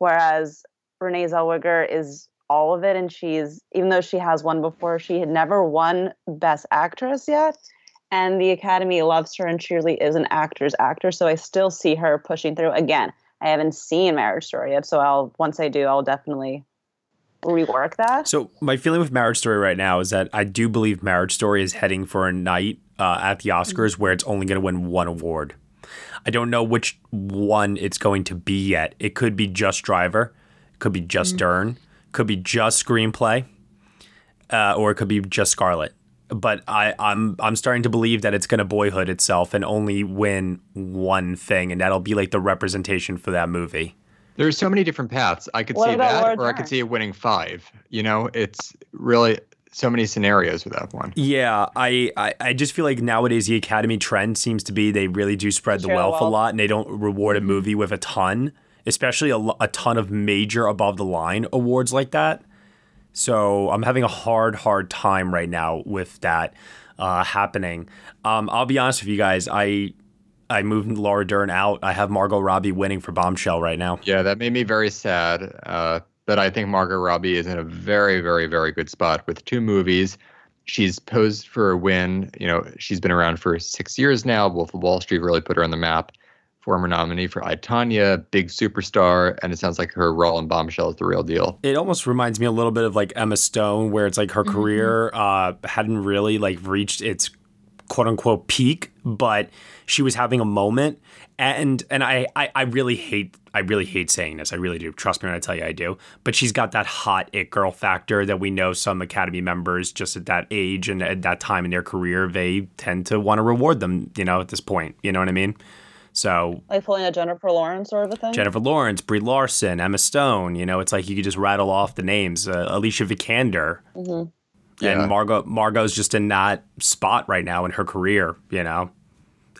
Speaker 9: whereas Renee Zellweger is all of it, and she's even though she has won before, she had never won Best Actress yet, and the Academy loves her, and truly is an actor's actor. So I still see her pushing through. Again, I haven't seen Marriage Story yet, so I'll once I do, I'll definitely rework that.
Speaker 4: So, my feeling with Marriage Story right now is that I do believe Marriage Story is heading for a night uh, at the Oscars where it's only going to win one award. I don't know which one it's going to be yet. It could be just Driver, it could be just Dern, could be just Screenplay, uh, or it could be just Scarlett. But I, I'm I'm starting to believe that it's going to boyhood itself and only win one thing, and that'll be like the representation for that movie.
Speaker 6: There's so many different paths. I could
Speaker 9: What
Speaker 6: see that,
Speaker 9: Laura
Speaker 6: or I could see it winning five. You know, it's really so many scenarios with that one.
Speaker 4: Yeah, I, I, I just feel like nowadays the Academy trend seems to be they really do spread the
Speaker 9: Share the
Speaker 4: wealth a lot and they don't reward a movie with a ton, especially a, a ton of major above the line awards like that. So I'm having a hard, hard time right now with that uh, happening. Um, I'll be honest with you guys. I I moved Laura Dern out. I have Margot Robbie winning for Bombshell right now.
Speaker 6: Yeah, that made me very sad. Uh, but I think Margot Robbie is in a very, very, very good spot with two movies. She's posed for a win. You know, she's been around for six years now. Wolf of Wall Street really put her on the map. Former nominee for I Tonya, big superstar, and it sounds like her role in Bombshell is the real deal.
Speaker 4: It almost reminds me a little bit of like Emma Stone, where it's like her career uh, hadn't really like reached its quote unquote peak, but she was having a moment. And and I, I I really hate I really hate saying this. I really do. Trust me when I tell you I do. But she's got that hot it girl factor that we know some Academy members just at that age and at that time in their career they tend to want to reward them. You know, at this point. You know what I mean? So
Speaker 9: Like pulling a Jennifer Lawrence sort of a thing.
Speaker 4: Jennifer Lawrence, Brie Larson, Emma Stone. You know, it's like you could just rattle off the names. Uh, Alicia Vikander
Speaker 9: Mhm.
Speaker 6: Yeah.
Speaker 4: and Margot. Margot's just in that spot right now in her career. You know,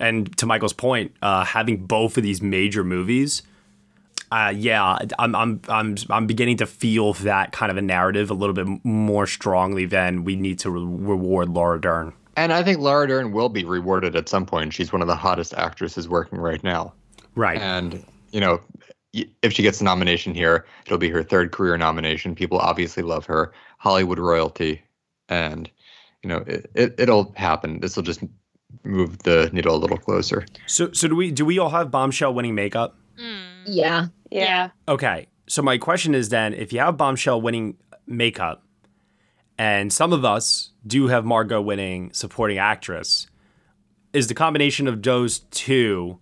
Speaker 4: and to Michael's point, uh, having both of these major movies. Uh, yeah, I'm, I'm, I'm, I'm beginning to feel that kind of a narrative a little bit more strongly than we need to re- reward Laura Dern.
Speaker 6: And I think Laura Dern will be rewarded at some point. She's one of the hottest actresses working right now.
Speaker 4: Right.
Speaker 6: And, you know, if she gets a nomination here, it'll be her third career nomination. People obviously love her. Hollywood royalty. and you know it, it it'll happen. This will just move the needle a little closer.
Speaker 4: So so do we do we all have bombshell winning makeup? Mm.
Speaker 7: Yeah.
Speaker 9: Yeah.
Speaker 4: Okay. So my question is then if you have bombshell winning makeup and some of us do have Margot winning supporting actress, is the combination of those two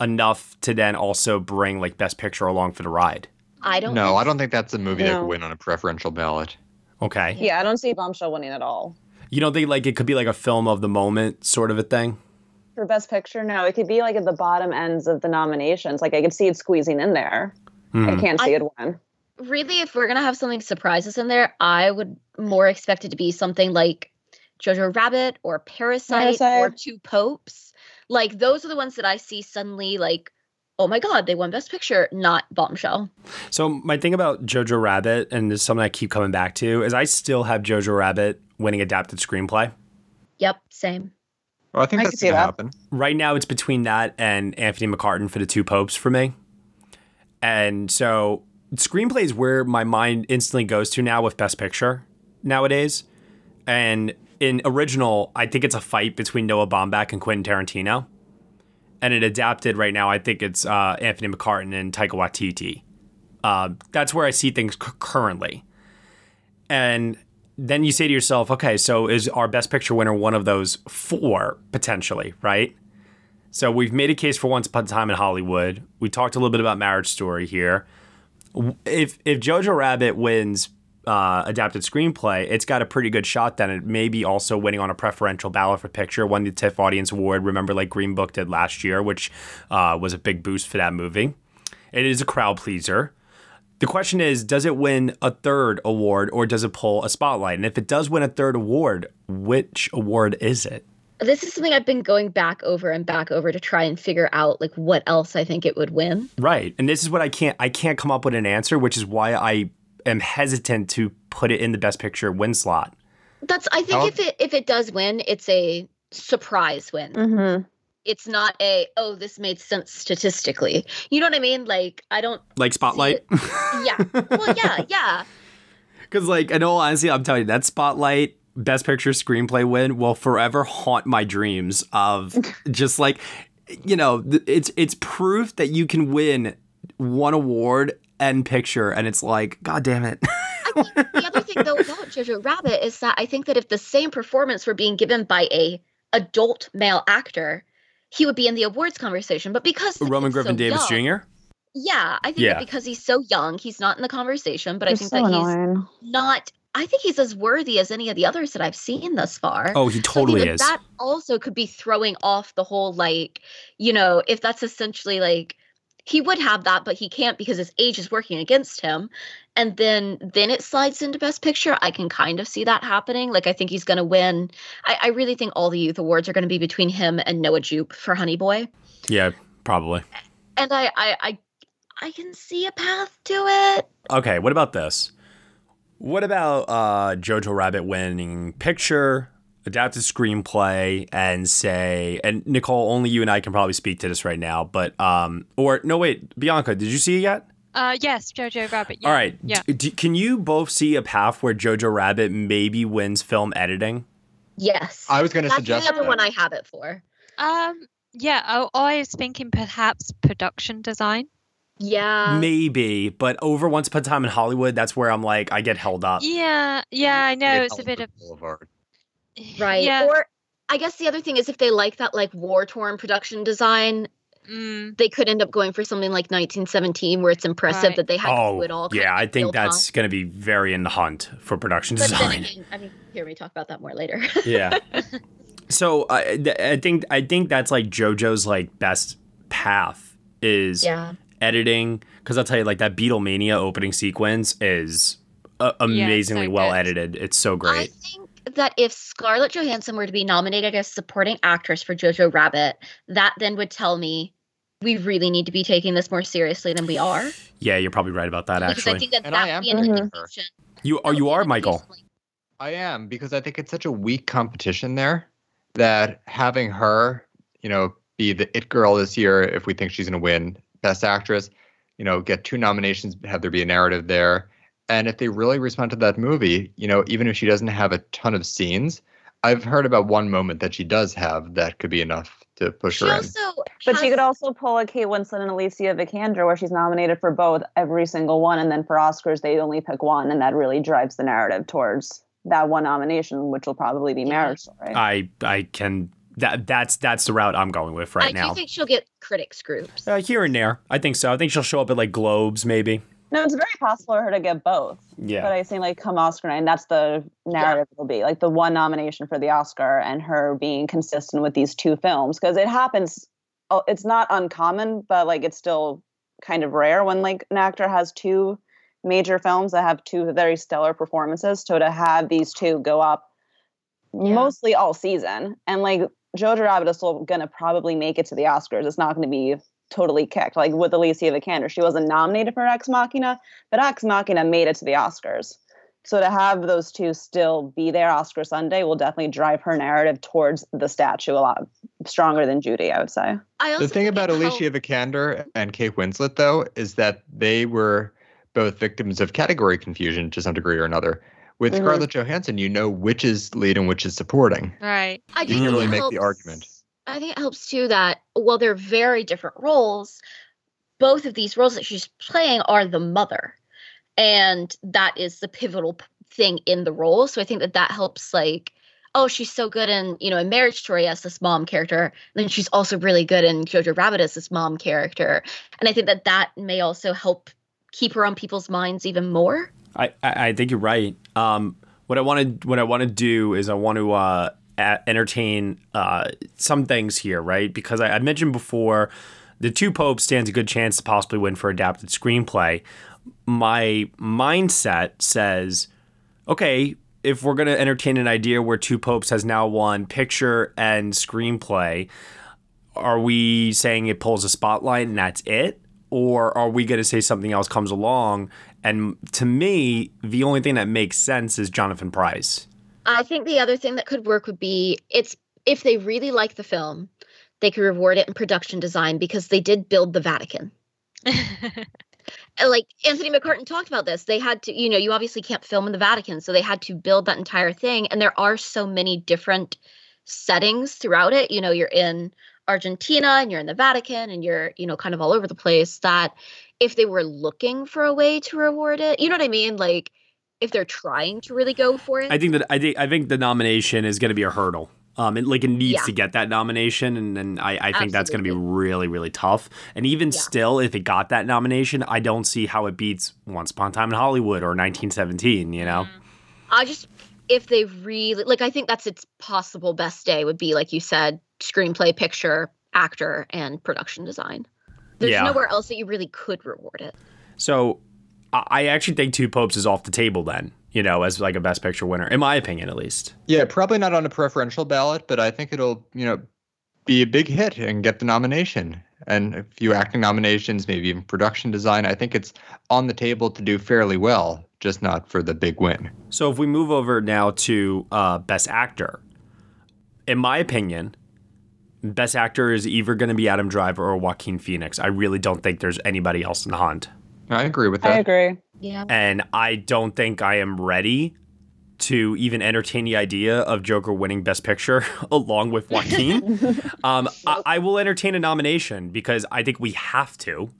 Speaker 4: enough to then also bring like best picture along for the ride?
Speaker 7: I don't
Speaker 6: No, I don't think that's a movie that
Speaker 9: No.
Speaker 6: could win on a preferential ballot.
Speaker 4: Okay.
Speaker 9: Yeah, I don't see Bombshell winning at all.
Speaker 4: You don't think like it could be like a film of the moment sort of a thing?
Speaker 9: For Best Picture, no, it could be like at the bottom ends of the nominations. Like I could see it squeezing in there. I
Speaker 4: Mhm.
Speaker 9: can't see
Speaker 7: I-
Speaker 9: it win.
Speaker 7: Really if we're gonna have something surprises in there i would more expect it to be something like jojo rabbit or parasite, or two popes like those are the ones that i see suddenly like oh my god they won best picture not bombshell
Speaker 4: So my thing about Jojo Rabbit, and this is something I keep coming back to, is I still have Jojo Rabbit winning adapted screenplay.
Speaker 7: yep same
Speaker 6: Well, I think
Speaker 9: I
Speaker 6: that's gonna
Speaker 9: that.
Speaker 6: happen.
Speaker 4: Right now, it's between that and Anthony McCarten for the two popes for me. And so screenplay is where my mind instantly goes to now with Best Picture nowadays. And in original, I think it's a fight between Noah Baumbach and Quentin Tarantino. And it adapted right now, I think it's uh, Anthony McCarten and Taika Waititi. Uh, that's where I see things c- currently. And then you say to yourself, okay, so is our Best Picture winner one of those four potentially, right? So we've made a case for Once Upon a Time in Hollywood. We talked a little bit about Marriage Story here. If if Jojo Rabbit wins uh, adapted screenplay, it's got a pretty good shot. Then it may be also winning on a preferential ballot for picture. Won the TIFF Audience Award. Remember, like Green Book did last year, which uh, was a big boost for that movie. It is a crowd pleaser. The question is, does it win a third award or does it pull a spotlight? And if it does win a third award, which award is it?
Speaker 7: This is something i've been going back over and back over to try and figure out like what else i think it would win
Speaker 4: Right. And this is what I can't I can't come up with an answer, which is why I am hesitant to put it in the best picture win slot.
Speaker 7: that's i think
Speaker 6: How-
Speaker 7: if it if it does win it's a surprise win
Speaker 9: Mm-hmm.
Speaker 7: it's not a oh this made sense statistically you know what i mean like i don't
Speaker 4: Like Spotlight.
Speaker 7: yeah well yeah yeah
Speaker 4: Cuz like in all honesty, I'm telling you, that Spotlight best picture screenplay win will forever haunt my dreams of just like you know, it's it's proof that you can win one award and picture and it's like god damn it.
Speaker 7: I mean, the other thing though about jojo rabbit is that i think that if the same performance were being given by a adult male actor he would be in the awards conversation but because
Speaker 4: Roman Griffin
Speaker 7: so
Speaker 4: Davis
Speaker 7: young-
Speaker 4: Jr.
Speaker 7: yeah i think
Speaker 4: Yeah.
Speaker 7: because he's so young he's not in the conversation but i think
Speaker 9: so
Speaker 7: that
Speaker 9: annoying.
Speaker 7: he's not i think he's as worthy as any of the others that i've seen thus far
Speaker 4: Oh, he
Speaker 7: So
Speaker 4: totally
Speaker 7: that
Speaker 4: is.
Speaker 7: That also could be throwing off the whole like, you know, if that's essentially like he would have that, but he can't because his age is working against him. And then then it slides into best picture. I can kind of see that happening. Like I think he's gonna win. I, I really think all the youth awards are gonna be between him and Noah Jupe for Honey Boy.
Speaker 4: yeah, probably.
Speaker 7: And I I I, I can see a path to it.
Speaker 4: Okay, what about this? What about uh, Jojo Rabbit winning picture, adapted screenplay, and say, and Nicole, only you and I can probably speak to this right now, but, um, or no, wait, Bianca, did you see it yet?
Speaker 8: Uh, yes, Jojo Rabbit. Yeah.
Speaker 4: All right.
Speaker 8: Yeah.
Speaker 4: D- d- can you both see a path where Jojo Rabbit maybe wins film editing?
Speaker 7: Yes.
Speaker 6: I was going to
Speaker 7: That's
Speaker 6: suggest
Speaker 7: the other
Speaker 6: that.
Speaker 7: one I have it for.
Speaker 8: Um. Yeah. I, I was thinking perhaps production design.
Speaker 7: Yeah.
Speaker 4: maybe, but over Once Upon a Time in Hollywood, that's where I'm like, I get held up.
Speaker 8: Yeah. Yeah. I know it's a bit of
Speaker 6: Boulevard.
Speaker 7: Right.
Speaker 8: Yeah.
Speaker 7: Or I guess the other thing is if they like that like war torn production design,
Speaker 8: Mm,
Speaker 7: they could end up going for something like 1917 where it's impressive
Speaker 8: Right.
Speaker 7: that they had to
Speaker 4: Oh,
Speaker 7: do it all.
Speaker 4: yeah, I think that's going to be very in the hunt for production
Speaker 7: But then
Speaker 4: design.
Speaker 7: again, I mean, hear me talk about that more later.
Speaker 4: yeah. So I, th- I think I think that's like JoJo's like best path is
Speaker 7: yeah.
Speaker 4: Editing because I'll tell you like that Beatlemania opening sequence is uh, amazingly
Speaker 8: so
Speaker 4: well
Speaker 8: good.
Speaker 4: edited. It's so great.
Speaker 7: I think that if Scarlett Johansson were to be nominated as supporting actress for Jojo Rabbit, that then would tell me we really need to be taking this more seriously than we are.
Speaker 4: Yeah, you're probably right about that.
Speaker 7: because I
Speaker 4: Actually,
Speaker 7: think that
Speaker 6: And
Speaker 7: that
Speaker 6: I
Speaker 7: would be
Speaker 6: am
Speaker 7: an indication.
Speaker 4: you are you are Michael.
Speaker 6: I am because I think it's such a weak competition there that having her, you know, be the it girl this year, if we think she's going to win Best Actress, you know, get two nominations, have there be a narrative there, And if they really respond to that movie, you know, even if she doesn't have a ton of scenes, I've heard about one moment that she does have that could be enough to push
Speaker 7: She
Speaker 6: her in.
Speaker 9: But she could also pull a Kate Winslet and Alicia Vikander, where she's nominated for both every single one, and then for Oscars they only pick one, and that really drives the narrative towards that one nomination, which will probably be Marriage Story.
Speaker 4: I I can that that's that's the route I'm going with right
Speaker 7: I
Speaker 4: now.
Speaker 7: do think she'll get critics groups.
Speaker 4: uh, here and there, I think so. I think she'll show up at like Globes, maybe.
Speaker 9: No, it's very possible for her to get both.
Speaker 4: Yeah.
Speaker 9: But I think like come Oscar night, and that's the narrative it'll be like the one nomination for the Oscar and her being consistent with these two films because it happens. oh, It's not uncommon, but like it's still kind of rare when like an actor has two major films that have two very stellar performances. So to have these two go up mostly all season and like Jojo Rabbit is still gonna probably make it to the Oscars. It's not gonna be totally kicked. Like with Alicia Vikander, she wasn't nominated for Ex Machina, but Ex Machina made it to the Oscars. So to have those two still be there Oscar Sunday will definitely drive her narrative towards the statue a lot stronger than Judy, I would say.
Speaker 7: I
Speaker 6: The thing about Alicia Vikander and Kate Winslet, though, is that they were both victims of category confusion to some degree or another. With
Speaker 7: Mhm.
Speaker 6: Scarlett Johansson, you know which is lead and which is supporting.
Speaker 8: Right.
Speaker 7: I
Speaker 6: You
Speaker 7: think
Speaker 6: can
Speaker 7: it
Speaker 6: really make
Speaker 7: helps-
Speaker 6: the argument.
Speaker 7: I think it helps too that while they're very different roles, both of these roles that she's playing are the mother, and that is the pivotal thing in the role. So I think that that helps. Like, oh, she's so good in you know in Marriage Story as this mom character, and then she's also really good in Jojo Rabbit as this mom character, and I think that that may also help keep her on people's minds even more.
Speaker 4: I, I, think you're right. Um, what I want to what I want to do is I want to uh, entertain uh, some things here, right? Because I, I mentioned before, the two popes stands a good chance to possibly win for adapted screenplay. My mindset says, okay, if we're gonna entertain an idea where two popes has now won picture and screenplay, are we saying it pulls a spotlight and that's it? Or are we going to say something else comes along? And to me, the only thing that makes sense is Jonathan Pryce.
Speaker 7: I think the other thing that could work would be it's if they really like the film, they could reward it in production design because they did build the Vatican. Like Anthony McCarten talked about this. They had to, you know, you obviously can't film in the Vatican, so they had to build that entire thing. And there are so many different settings throughout it. You know, you're in Argentina and you're in the Vatican and you're, you know, kind of all over the place. That if they were looking for a way to reward it, you know what I mean? Like if they're trying to really go for it.
Speaker 4: I think that I think I think the nomination is going to be a hurdle. Um, it, like it needs
Speaker 7: Yeah.
Speaker 4: to get that nomination, and, and I, I think that's going to be really, really tough. And even still, if it got that nomination, I don't see how it beats Once Upon a Time in Hollywood or 1917. You know,
Speaker 7: I just if they really like I think that's its possible best day would be like you said, screenplay, picture, actor, and production design. There's
Speaker 4: Yeah.
Speaker 7: nowhere else that you really could reward it.
Speaker 4: so I, I actually think Two Popes is off the table then. You know, as like a Best Picture winner, in my opinion, at least.
Speaker 6: Yeah, probably not on a preferential ballot, but I think it'll, you know, be a big hit and get the nomination. And a few acting nominations, maybe even production design. I think it's on the table to do fairly well, just not for the big win.
Speaker 4: So if we move over now to uh, Best Actor, in my opinion, Best Actor is either going to be Adam Driver or Joaquin Phoenix. I really don't think there's anybody else in the hunt.
Speaker 6: I agree with that.
Speaker 9: I agree.
Speaker 7: Yeah.
Speaker 4: And I don't think I am ready to even entertain the idea of Joker winning Best Picture along with Joaquin. um, I, I will entertain a nomination because I think we have to,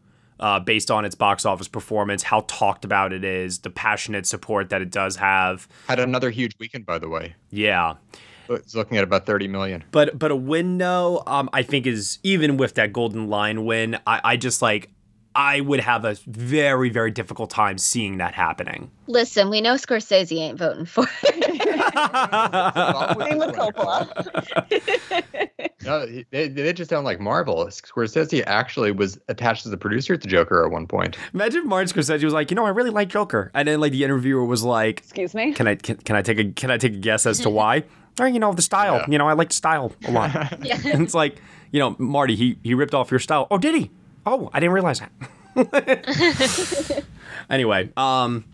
Speaker 4: uh, based on its box office performance, how talked about it is, the passionate support that it does have.
Speaker 6: Had another huge weekend, by the way.
Speaker 4: Yeah.
Speaker 6: It's looking at about 30 million.
Speaker 4: But but a win though, um, I think is even with that Golden Lion win, I, I just like I would have a very very difficult time seeing that happening.
Speaker 7: Listen, we know Scorsese ain't voting for it.
Speaker 9: Same with Coppola.
Speaker 6: No, they, they just sound like Marvel. Scorsese actually was attached as a producer to Joker at one point.
Speaker 4: Imagine if Martin Scorsese was like, you know, I really like Joker, and then like the interviewer was like,
Speaker 9: "Excuse me,
Speaker 4: can I can, can I take a can I take a guess as to why? or you know, the style. You know, I like the style a lot.
Speaker 7: Yeah.
Speaker 4: and it's like, you know, Marty, he he ripped off your style. Oh, did he? Oh, I didn't realize that. anyway, um,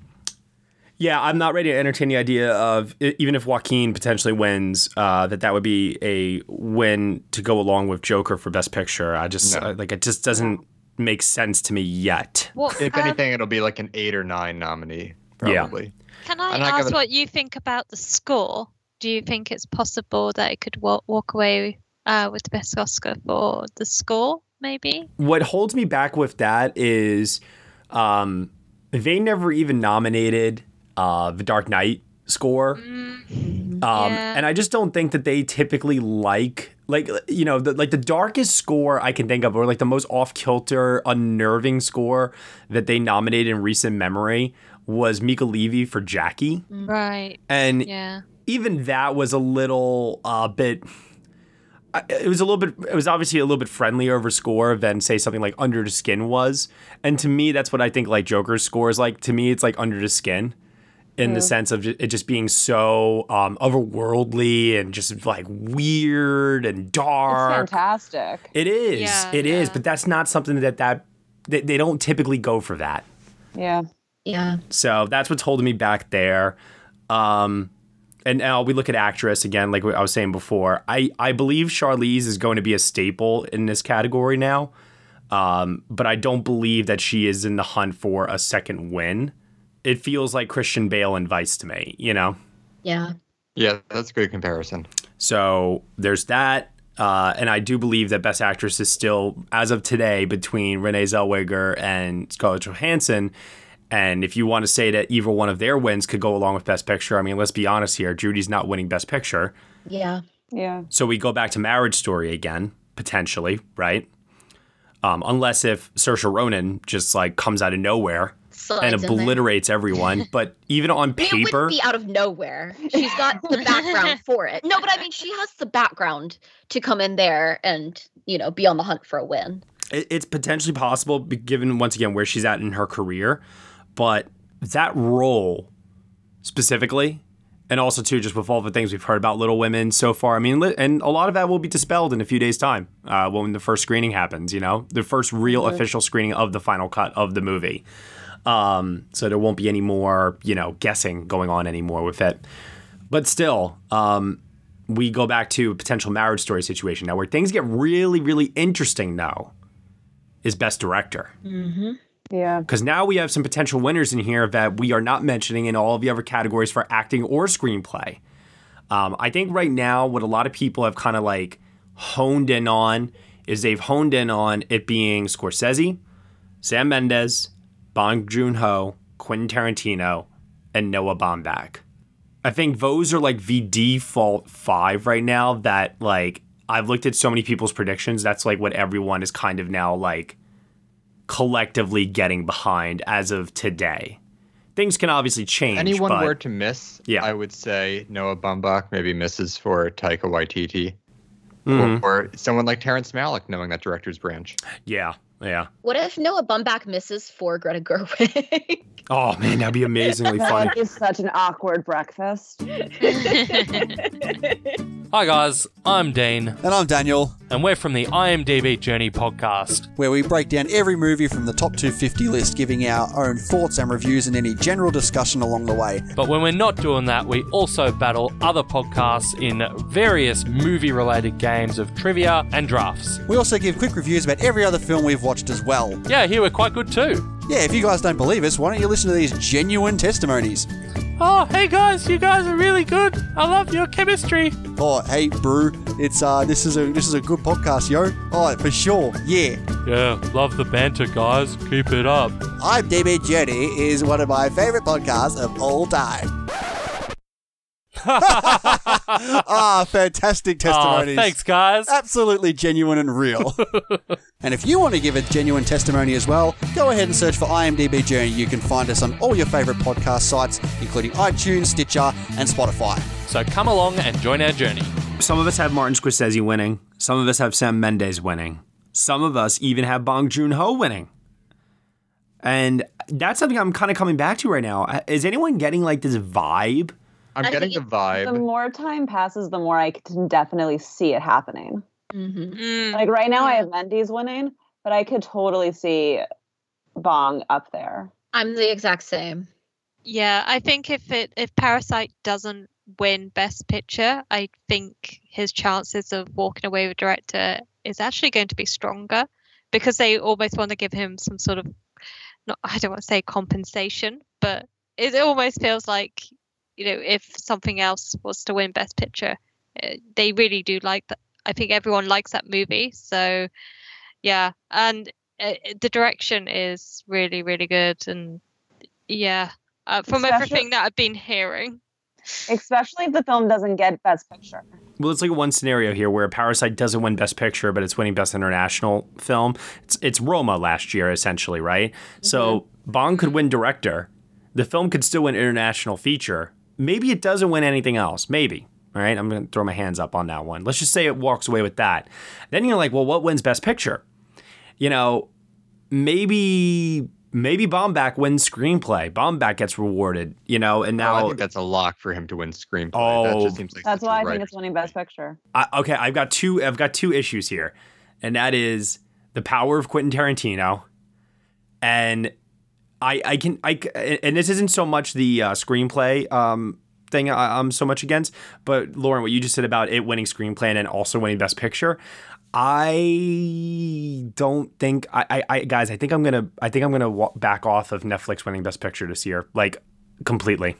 Speaker 4: yeah, I'm not ready to entertain the idea of even if Joaquin potentially wins, uh, that that would be a win to go along with Joker for Best Picture. I just
Speaker 6: No.
Speaker 4: uh, like it just doesn't make sense to me yet.
Speaker 8: Well,
Speaker 6: If
Speaker 8: um,
Speaker 6: anything, it'll be like an eight or nine nominee.
Speaker 4: Yeah.
Speaker 6: probably.
Speaker 8: Can I
Speaker 6: And I give
Speaker 8: ask
Speaker 6: it-
Speaker 8: what you think about the score? Do you think it's possible that it could walk, walk away uh, with the best Oscar for the score? Maybe.
Speaker 4: what holds me back with that is um, they never even nominated uh, the Dark Knight score. Um,
Speaker 8: Yeah.
Speaker 4: And I just don't think that they typically like like you know the, like the darkest score I can think of, or like the most off kilter, unnerving score that they nominated in recent memory was Mica Levi for Jackie,
Speaker 8: Right.
Speaker 4: and
Speaker 8: Yeah.
Speaker 4: Even that was a little uh, bit. It was a little bit. It was obviously a little bit friendlier of a score than say something like Under the Skin was, and to me, that's what I think like Joker's score is like. To me, it's like Under the Skin, in the sense of it just being so um, otherworldly and just like weird and
Speaker 9: It's
Speaker 4: dark.
Speaker 9: fantastic.
Speaker 4: It is.
Speaker 8: Yeah,
Speaker 4: It is.
Speaker 8: yeah.
Speaker 4: But that's not something that that they, they don't typically go for that.
Speaker 9: Yeah.
Speaker 7: Yeah.
Speaker 4: So that's what's holding me back there. Um, and now we look at actress again, like I was saying before. I, I believe Charlize is going to be a staple in this category now. Um, but I don't believe that she is in the hunt for a second win. It feels like Christian Bale and Vice to me, you know?
Speaker 7: Yeah.
Speaker 6: Yeah, that's a good comparison.
Speaker 4: So there's that. Uh, and I do believe that Best Actress is still, as of today, between Renee Zellweger and Scarlett Johansson. And if you want to say that either one of their wins could go along with Best Picture, I mean, let's be honest here. Judy's not winning Best Picture.
Speaker 7: Yeah.
Speaker 9: Yeah.
Speaker 4: So we go back to Marriage Story again, potentially, right? Um, unless if Saoirse Ronan just like comes out of nowhere
Speaker 7: Slides
Speaker 4: and obliterates everyone. But even on
Speaker 7: I mean, it
Speaker 4: paper,
Speaker 7: wouldn't be out of nowhere. She's got the background for it. No, but I mean, she has the background to come in there and you know be on the hunt for a win.
Speaker 4: it, it's potentially possible given once again where she's at in her career but that role specifically and also too just with all the things we've heard about little women so far i mean and a lot of that will be dispelled in a few days time uh, when the first screening happens you know? The first real official screening of the final cut of the movie. Um, so there won't be any more you know guessing going on anymore with it. But still um, we go back to a potential marriage story situation. Now where things get really really interesting now is best director.
Speaker 7: Mm-hmm.
Speaker 9: Yeah.
Speaker 4: because now we have some potential winners in here that we are not mentioning in all of the other categories for acting or screenplay. Um, I think right now, what a lot of people have kind of like honed in on is they've honed in on it being Scorsese, Sam Mendes, Bong Joon Ho, Quentin Tarantino, and Noah Baumbach. I think those are like the default five right now that like I've looked at so many people's predictions. That's like what everyone is kind of now like collectively getting behind as of today. Things can obviously change.
Speaker 6: Anyone
Speaker 4: but
Speaker 6: were to miss,
Speaker 4: Yeah.
Speaker 6: I would say Noah Baumbach maybe misses for Taika Waititi.
Speaker 4: Mhm.
Speaker 6: Or someone like Terrence Malick knowing that director's branch.
Speaker 4: yeah, yeah.
Speaker 7: What if Noah Baumbach misses for Greta Gerwig?
Speaker 4: Oh man, that'd be amazingly funny.
Speaker 9: That is such an awkward breakfast.
Speaker 11: Hi guys, I'm Dean.
Speaker 12: And I'm Daniel.
Speaker 11: And we're from the IMDb Journey podcast.
Speaker 12: Where we break down every movie from the top 250 list, giving our own thoughts and reviews and any general discussion along the way.
Speaker 11: But when we're not doing that, we also battle other podcasts in various movie related games of trivia and drafts.
Speaker 12: We also give quick reviews about every other film we've watched as well.
Speaker 11: Yeah, here we're quite good too.
Speaker 12: Yeah, if you guys don't believe us, why don't you listen to these genuine testimonies?
Speaker 11: Oh, hey guys, you guys are really good. I love your chemistry.
Speaker 12: Oh, hey, brew, it's uh, this is a this is a good podcast, yo. Oh, for sure, yeah.
Speaker 11: Yeah, love the banter, guys. Keep it up.
Speaker 12: IMDb Journey is one of my favorite podcasts of all time. ah, fantastic testimonies.
Speaker 11: thanks, guys.
Speaker 12: Absolutely genuine and real. and if you want to give a genuine testimony as well, go ahead and search for IMDb Journey. You can find us on all your favorite podcast sites, including iTunes, Stitcher, and Spotify.
Speaker 11: So come along and join our journey.
Speaker 4: Some of us have Martin Scorsese winning. Some of us have Sam Mendes winning. Some of us even have Bong Joon Ho winning. And that's something I'm kind of coming back to right now. Is anyone getting like this vibe?
Speaker 6: I'm
Speaker 9: I
Speaker 6: getting the vibe.
Speaker 9: The more time passes, the more I can definitely see it happening.
Speaker 7: Mm-hmm.
Speaker 9: Like right now, I have Mendes winning, but I could totally see Bong up there.
Speaker 7: I'm the exact same.
Speaker 8: Yeah, I think if it if Parasite doesn't win Best Picture, I think his chances of walking away with director is actually going to be stronger because they almost want to give him some sort of not I don't want to say compensation, but it almost feels like you know if something else was to win Best Picture, uh, they really do like that. I think everyone likes that movie. So yeah, and uh, the direction is really really good, and yeah, uh, from
Speaker 9: Especially-
Speaker 8: everything that I've been hearing.
Speaker 9: Especially if the film doesn't get Best Picture.
Speaker 4: Well, it's like one scenario here where Parasite doesn't win Best Picture, but it's winning Best International Film. It's it's Roma last year, essentially, right? So Bong could win Director. The film could still win International Feature. Maybe it doesn't win anything else. Maybe. All right, I'm going to throw my hands up on that one. Let's just say it walks away with that. Then you're like, well, what wins Best Picture? You know, maybe maybe Baumbach wins screenplay. Baumbach gets rewarded. You know, and
Speaker 6: Oh,
Speaker 4: now
Speaker 6: I think that's a lock for him to win screenplay. that
Speaker 4: Oh.
Speaker 6: just seems like
Speaker 9: That's why I think it's winning Best Picture.
Speaker 4: I, okay, I've got two. I've got two issues here, and that is the power of Quentin Tarantino, and I I can I and this isn't so much the uh, screenplay um thing I, I'm so much against, but Lauren, what you just said about it winning screenplay and also winning Best Picture. I don't think I, I, I guys. I think I'm gonna. I think I'm gonna wa- back off of Netflix winning Best Picture this year, like completely.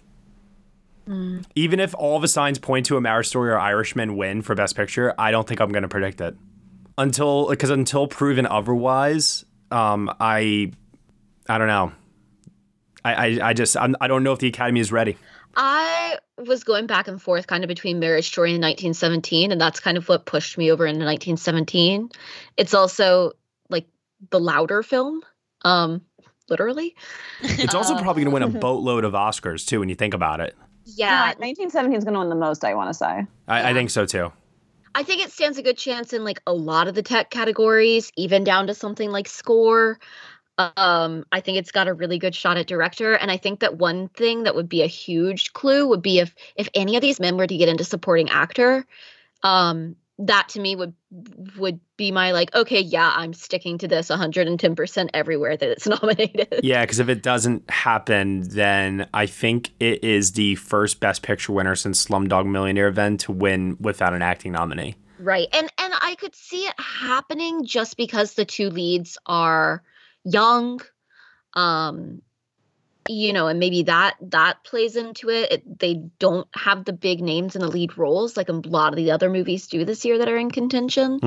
Speaker 4: Even if all the signs point to a Marriage Story or Irishman win for Best Picture, I don't think I'm going to predict it until because until proven otherwise, um, I I don't know. I I, I just I'm, I don't know if the Academy is ready.
Speaker 7: I was going back and forth kind of between Marriage Story and 1917, and that's kind of what pushed me over into 1917. It's also like the louder film, um, literally.
Speaker 4: It's also
Speaker 7: Uh,
Speaker 4: probably going to win a boatload of Oscars too when you think about it.
Speaker 7: Yeah,
Speaker 9: 1917 is going to win the most, I want to say.
Speaker 4: I, I think so too.
Speaker 7: I think it stands a good chance in like a lot of the tech categories, even down to something like score. Um, I think it's got a really good shot at director, and I think that one thing that would be a huge clue would be if if any of these men were to get into supporting actor, um, that to me would would be my like, okay, yeah, I'm sticking to this 110% everywhere that it's nominated.
Speaker 4: Yeah, because if it doesn't happen, then I think it is the first Best Picture winner since Slumdog Millionaire then to win without an acting nominee.
Speaker 7: Right. And and I could see it happening just because the two leads are young. Um you know, and maybe that that plays into it. it. They don't have the big names in the lead roles like a lot of the other movies do this year that are in contention.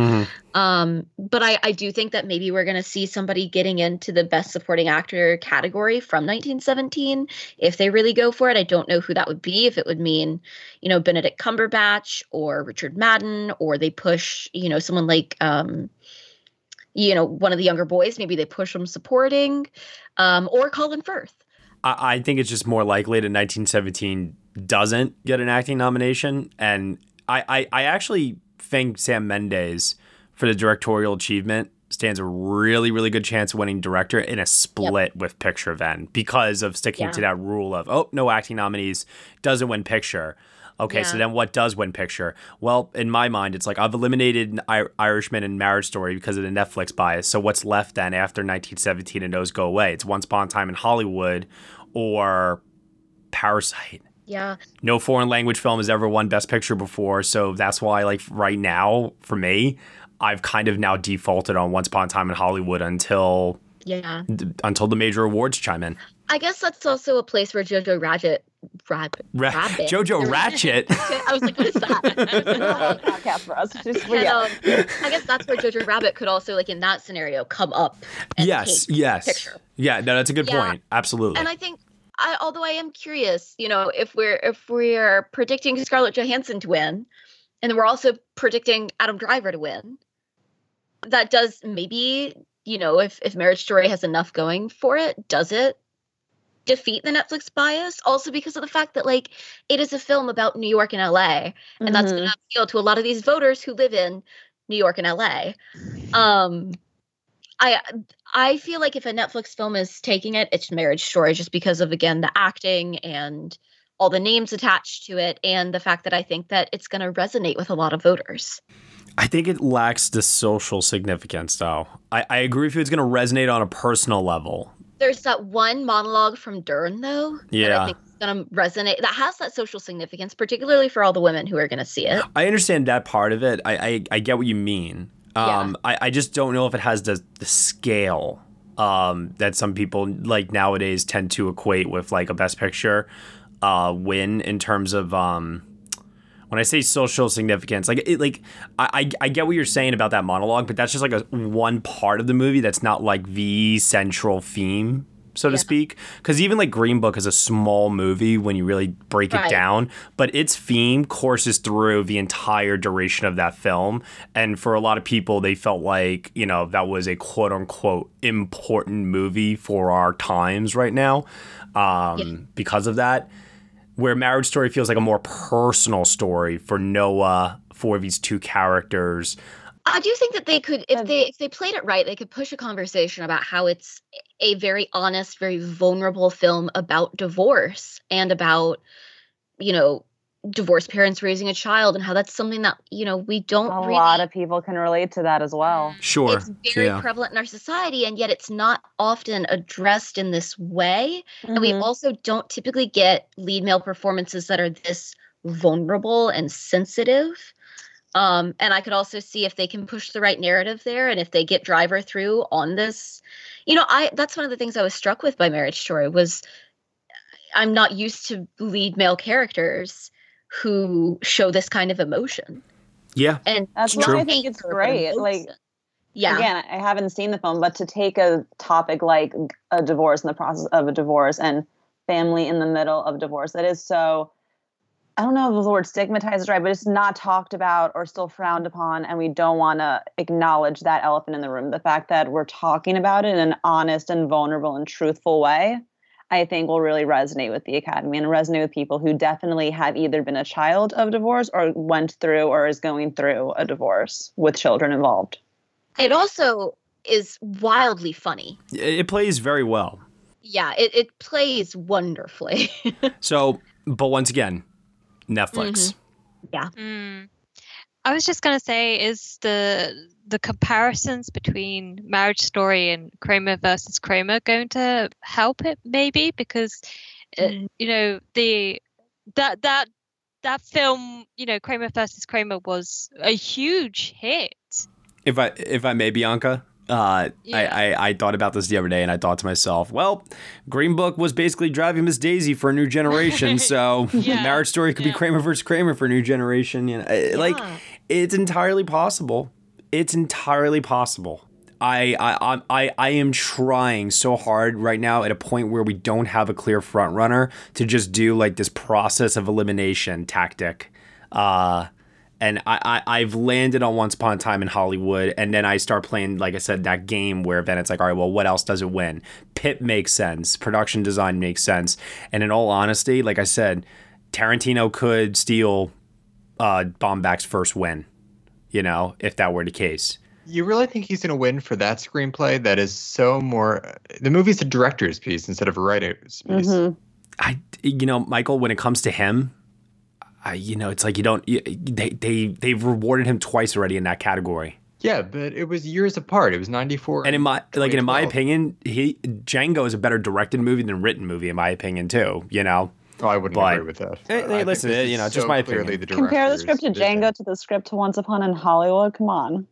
Speaker 7: Um, but I, I do think that maybe we're going to see somebody getting into the best supporting actor category from 1917 if they really go for it. I don't know who that would be. If it would mean, you know, Benedict Cumberbatch or Richard Madden, or they push, you know, someone like, um, you know, one of the younger boys. Maybe they push him supporting, um, or Colin Firth.
Speaker 4: I, I think it's just more likely that 1917 doesn't get an acting nomination. And I, I, I actually think Sam Mendes, for the directorial achievement, stands a really, really good chance of winning director in a split with picture then because of sticking to that rule of, oh, no acting nominees, doesn't win picture. Okay, so then what does win picture? Well, in my mind, it's like I've eliminated Irishman and Marriage Story because of the Netflix bias. So what's left then after 1917 and those go away? It's Once Upon a Time in Hollywood or Parasite.
Speaker 7: Yeah.
Speaker 4: No foreign language film has ever won Best Picture before, so that's why, like right now, for me, I've kind of now defaulted on Once Upon a Time in Hollywood until
Speaker 7: Yeah.
Speaker 4: until the major awards chime in.
Speaker 7: I guess that's also a place where Jojo Rabbit, Rabbit,
Speaker 4: Ra-
Speaker 7: Rabbit.
Speaker 4: Jojo Ratchet.
Speaker 7: I was like, what is that?
Speaker 9: podcast for us. Just
Speaker 7: And, um, I guess that's where Jojo Rabbit could also, like in that scenario, come up. and
Speaker 4: yes,
Speaker 7: take
Speaker 4: yes,
Speaker 7: Picture.
Speaker 4: yeah. No, that's a good
Speaker 7: Yeah.
Speaker 4: point. Absolutely.
Speaker 7: And I think, I, although I am curious, you know, if we're if we're predicting Scarlett Johansson to win, and then we're also predicting Adam Driver to win, that does maybe you know if if Marriage Story has enough going for it, does it defeat the Netflix bias? Also because of the fact that like it is a film about New York and LA, and that's going to appeal to a lot of these voters who live in New York and LA. Um, I I feel like if a Netflix film is taking it, it's Marriage Story, just because of again the acting and all the names attached to it, and the fact that I think that it's going to resonate with a lot of voters.
Speaker 4: I think it lacks the social significance, though. I, I agree with you. It's going to resonate on a personal level.
Speaker 7: There's that one monologue from Dern though. That
Speaker 4: Yeah.
Speaker 7: I think is going to resonate. That has that social significance, particularly for all the women who are going to see it.
Speaker 4: I understand that part of it. I I, I get what you mean. Um, I, I just don't know if it has the the scale um, that some people like nowadays tend to equate with like a best picture uh, win in terms of um, when I say social significance, like it, like I, I I get what you're saying about that monologue, but that's just like a one part of the movie that's not like the central theme, so to speak. Because even like Green Book is a small movie when you really break it down, but its theme courses through the entire duration of that film. And for a lot of people, they felt like you know that was a quote unquote important movie for our times right now, um, because of that where Marriage Story feels like a more personal story for Noah for these two characters.
Speaker 7: I do think that they could, if they if they played it right, they could push a conversation about how it's a very honest, very vulnerable film about divorce and about, you know, divorced parents raising a child and how that's something that you know we don't
Speaker 9: A
Speaker 7: really
Speaker 9: lot of people can relate to that as well.
Speaker 4: Sure.
Speaker 7: it's very
Speaker 4: yeah.
Speaker 7: prevalent in our society and yet it's not often addressed in this way and we
Speaker 9: Mhm.
Speaker 7: also don't typically get lead male performances that are this vulnerable and sensitive um, and i could also see if they can push the right narrative there and if they get driver through on this you know i that's one of the things i was struck with by marriage story was i'm not used to lead male characters who show this kind of emotion
Speaker 4: Yeah.
Speaker 7: and
Speaker 9: That's
Speaker 7: not
Speaker 9: why I think it's great. Like,
Speaker 7: yeah
Speaker 9: Again, I haven't seen the film, but to take a topic like a divorce and the process of a divorce and family in the middle of divorce, that is so. I don't know if the word stigmatized is right, but it's not talked about or still frowned upon, and we don't want to acknowledge that elephant in the room. The fact that we're talking about it in an honest and vulnerable and truthful way, I think will really resonate with the Academy and resonate with people who definitely have either been a child of divorce or went through or is going through a divorce with children involved.
Speaker 7: It also is wildly funny.
Speaker 4: It it plays very well.
Speaker 7: Yeah, it, it plays wonderfully.
Speaker 4: So, but once again, Netflix.
Speaker 7: yeah.
Speaker 8: Mm. I was just gonna say, is the the comparisons between Marriage Story and Kramer versus Kramer going to help it? Maybe because uh, you know the that that that film, you know, Kramer versus Kramer was a huge hit.
Speaker 4: If I if I may, Bianca, uh, I, I I thought about this the other day, and I thought to myself, well, Green Book was basically driving Miss Daisy for a new generation, so
Speaker 8: Yeah,
Speaker 4: Marriage Story could be Kramer versus Kramer for a new generation. You know, I- like it's entirely possible. It's entirely possible. I, I I I I am trying so hard right now at a point where we don't have a clear front runner to just do like this process of elimination tactic. Uh and I, I I've landed on Once Upon a Time in Hollywood, and then I start playing, like I said, that game where then it's like, all right, well, what else does it win? Pitt makes sense, production design makes sense, and in all honesty, like I said, Tarantino could steal uh, Baumbach's first win, you know, if that were the case.
Speaker 6: You really think he's going to win for that screenplay that is so more. The movie's a director's piece instead of a writer's piece.
Speaker 9: Mm-hmm.
Speaker 4: I, you know, Michael, when it comes to him, I, you know, it's like you don't. you- They they they've rewarded him twice already in that category.
Speaker 6: Yeah, but it was years apart. It was 94.
Speaker 4: And in my like, and in my opinion, he Django is a better directed movie than written movie, in my opinion, too. You know.
Speaker 6: Oh, I wouldn't
Speaker 4: But-
Speaker 6: agree with that.
Speaker 4: Hey, hey, listen,
Speaker 6: this
Speaker 4: you
Speaker 6: is
Speaker 4: know, just my opinion.
Speaker 6: the
Speaker 9: Compare the script to. Django to the script to Once Upon in Hollywood. Come on.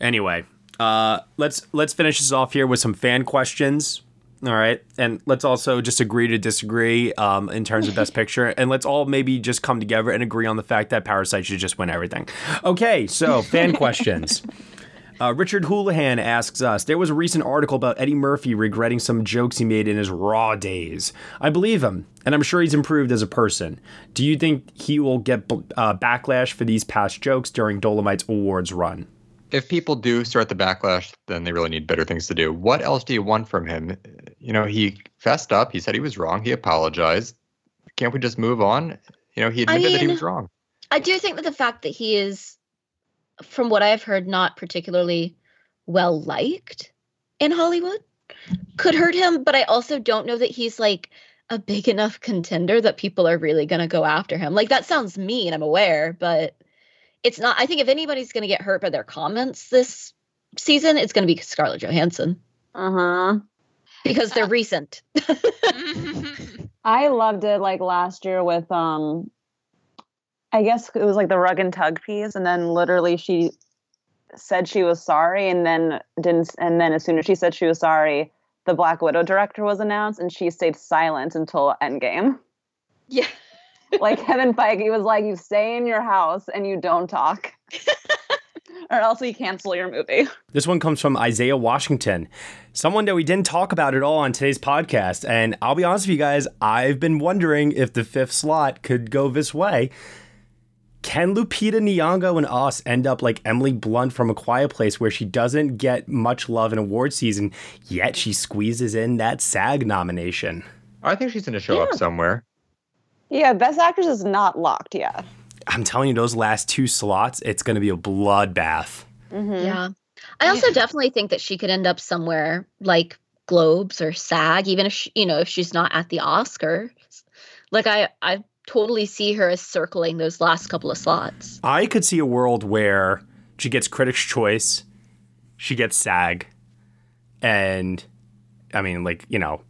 Speaker 4: Anyway, uh, let's let's finish this off here with some fan questions. All right, and let's also just agree to disagree um, in terms of best picture, and let's all maybe just come together and agree on the fact that Parasite should just win everything. Okay, so fan questions. Uh, Richard Houlihan asks us There was a recent article about Eddie Murphy regretting some jokes he made in his Raw days. I believe him, and I'm sure he's improved as a person. Do you think he will get uh, backlash for these past jokes during Dolomite's awards run?
Speaker 6: If people do start the backlash, then they really need better things to do. What else do you want from him? You know, he fessed up. He said he was wrong. He apologized. Can't we just move on? You know, he
Speaker 7: I
Speaker 6: admitted that he was wrong.
Speaker 7: I do think that the fact that he is, from what I've heard, not particularly well liked in Hollywood could hurt him. But I also don't know that he's like a big enough contender that people are really going to go after him. Like, that sounds mean, I'm aware, but it's not. I think if anybody's going to get hurt by their comments this season, it's going to be Scarlett Johansson
Speaker 9: Uh huh.
Speaker 7: Because they're recent.
Speaker 9: I loved it like last year with um I guess it was like the Rub and Tug piece and then literally she said she was sorry and then didn't and then as soon as she said she was sorry, the Black Widow director was announced and she stayed silent until Endgame.
Speaker 7: Yeah.
Speaker 9: like Kevin Feige was like, you stay in your house and you don't talk. Or else we cancel your movie.
Speaker 4: This one comes from Isaiah Washington, someone that we didn't talk about at all on today's podcast. And I'll be honest with you guys, I've been wondering if the fifth slot could go this way. Can Lupita Nyong'o and us end up like Emily Blunt from A Quiet Place, where she doesn't get much love in award season, yet she squeezes in that SAG nomination?
Speaker 6: I think she's going to show yeah. up somewhere.
Speaker 9: Yeah, Best Actress is not locked yet.
Speaker 4: I'm telling you, those last two slots, it's going to be a bloodbath.
Speaker 7: Mm-hmm. Yeah. I also yeah. definitely think that she could end up somewhere like Globes or SAG, even if she, you know if she's not at the Oscars. Like I, I totally see her as circling those last couple of slots.
Speaker 4: I could see a world where she gets Critics' Choice, she gets SAG, and I mean, like you know,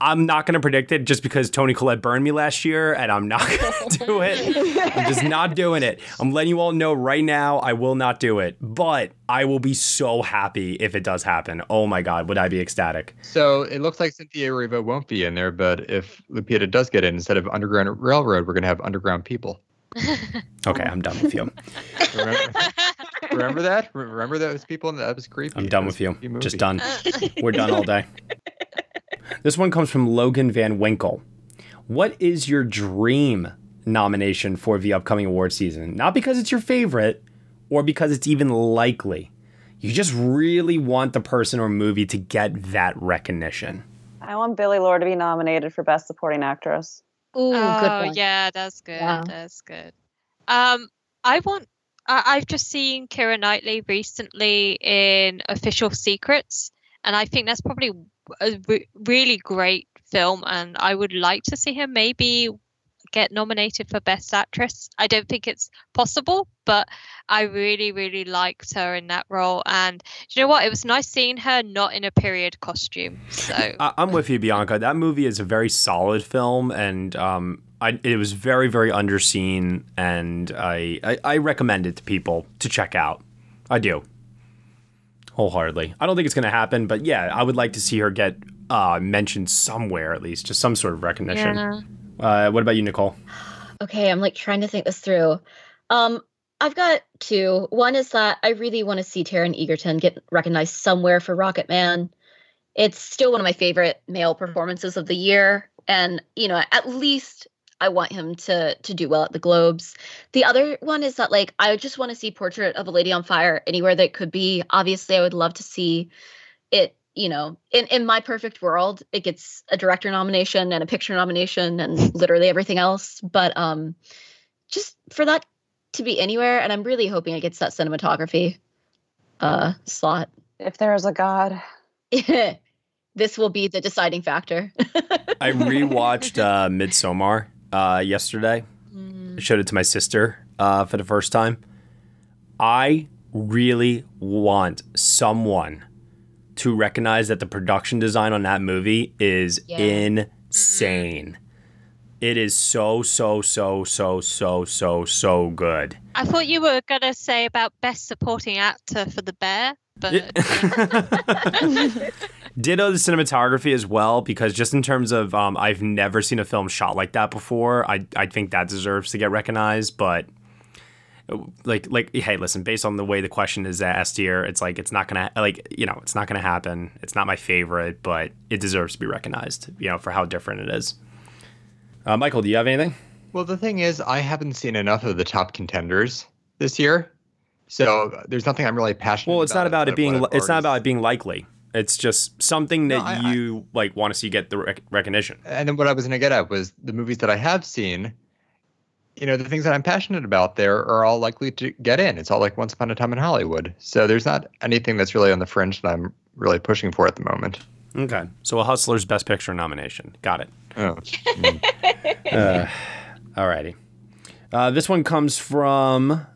Speaker 4: I'm not going to predict it just because Toni Collette burned me last year, and I'm not going to do it. I'm just not doing it. I'm letting you all know right now, I will not do it. But I will be so happy if it does happen. Oh my God, would I be ecstatic?
Speaker 6: So it looks like Cynthia Erivo won't be in there, but if Lupita does get in, instead of Underground Railroad, we're going to have Underground People.
Speaker 4: okay, I'm done with you.
Speaker 6: Remember, remember that? Remember those people? That was creepy.
Speaker 4: I'm done with you. Just done. We're done all day. This one comes from Logan Van Winkle. What is your dream nomination for the upcoming award season? Not because it's your favorite or because it's even likely. You just really want the person or movie to get that recognition.
Speaker 9: I want Billie Lourd to be nominated for Best Supporting Actress.
Speaker 8: Ooh, oh, yeah, that's good. Yeah. That's good. Um, I want. I, I've just seen Keira Knightley recently in Official Secrets, and I think that's probably a re- really great film, and I would like to see her maybe get nominated for Best Actress. I don't think it's possible, but I really, really liked her in that role. And you know what? It was nice seeing her not in a period costume. So
Speaker 4: I- am with you, Bianca. That movie is a very solid film, and um, I, it was very, very underseen, and I, I, I recommend it to people to check out. I do wholeheartedly. I don't think it's going to happen, but yeah, I would like to see her get uh, mentioned somewhere at least, just some sort of recognition. Yeah. Uh, what about you, Nicole?
Speaker 7: Okay, I'm like trying to think this through. Um, I've got two. One is that I really want to see Taron Egerton get recognized somewhere for Rocketman. It's still one of my favorite male performances of the year, and you know, at least I want him to to do well at the Globes. The other one is that like I just want to see Portrait of a Lady on Fire anywhere that could be. Obviously, I would love to see it. You know, in in my perfect world, it gets a director nomination and a picture nomination and literally everything else. But um, just for that to be anywhere, and I'm really hoping it gets that cinematography uh slot.
Speaker 9: If there is a God.
Speaker 7: this will be the deciding factor.
Speaker 4: I rewatched uh, Midsommar uh, yesterday. Mm. I showed it to my sister uh, for the first time. I really want someone to recognize that the production design on that movie is yeah. insane. It is so, so, so, so, so, so, so good.
Speaker 8: I thought you were going to say about best supporting actor for The Bear, but.
Speaker 4: Ditto the cinematography as well, because just in terms of, um, I've never seen a film shot like that before. I I think that deserves to get recognized, but like like hey, listen, based on the way the question is asked here, it's like it's not gonna like you know it's not gonna happen. It's not my favorite, but it deserves to be recognized. You know for how different it is. Uh, Michael, do you have anything?
Speaker 6: Well, the thing is, I haven't seen enough of the top contenders this year, so there's nothing I'm really passionate.
Speaker 4: Well, it's
Speaker 6: about
Speaker 4: not about it being. It's not about it being likely. It's just something that no, I, you I, like want to see get the rec- recognition.
Speaker 6: And then what I was going to get at was the movies that I have seen. You know, the things that I'm passionate about there are all likely to get in. It's all like Once Upon a Time in Hollywood. So there's not anything that's really on the fringe that I'm really pushing for at the moment.
Speaker 4: Okay, so a Hustler's Best Picture nomination. Got it.
Speaker 6: Oh.
Speaker 4: Mm. uh, alrighty. Uh, this one comes from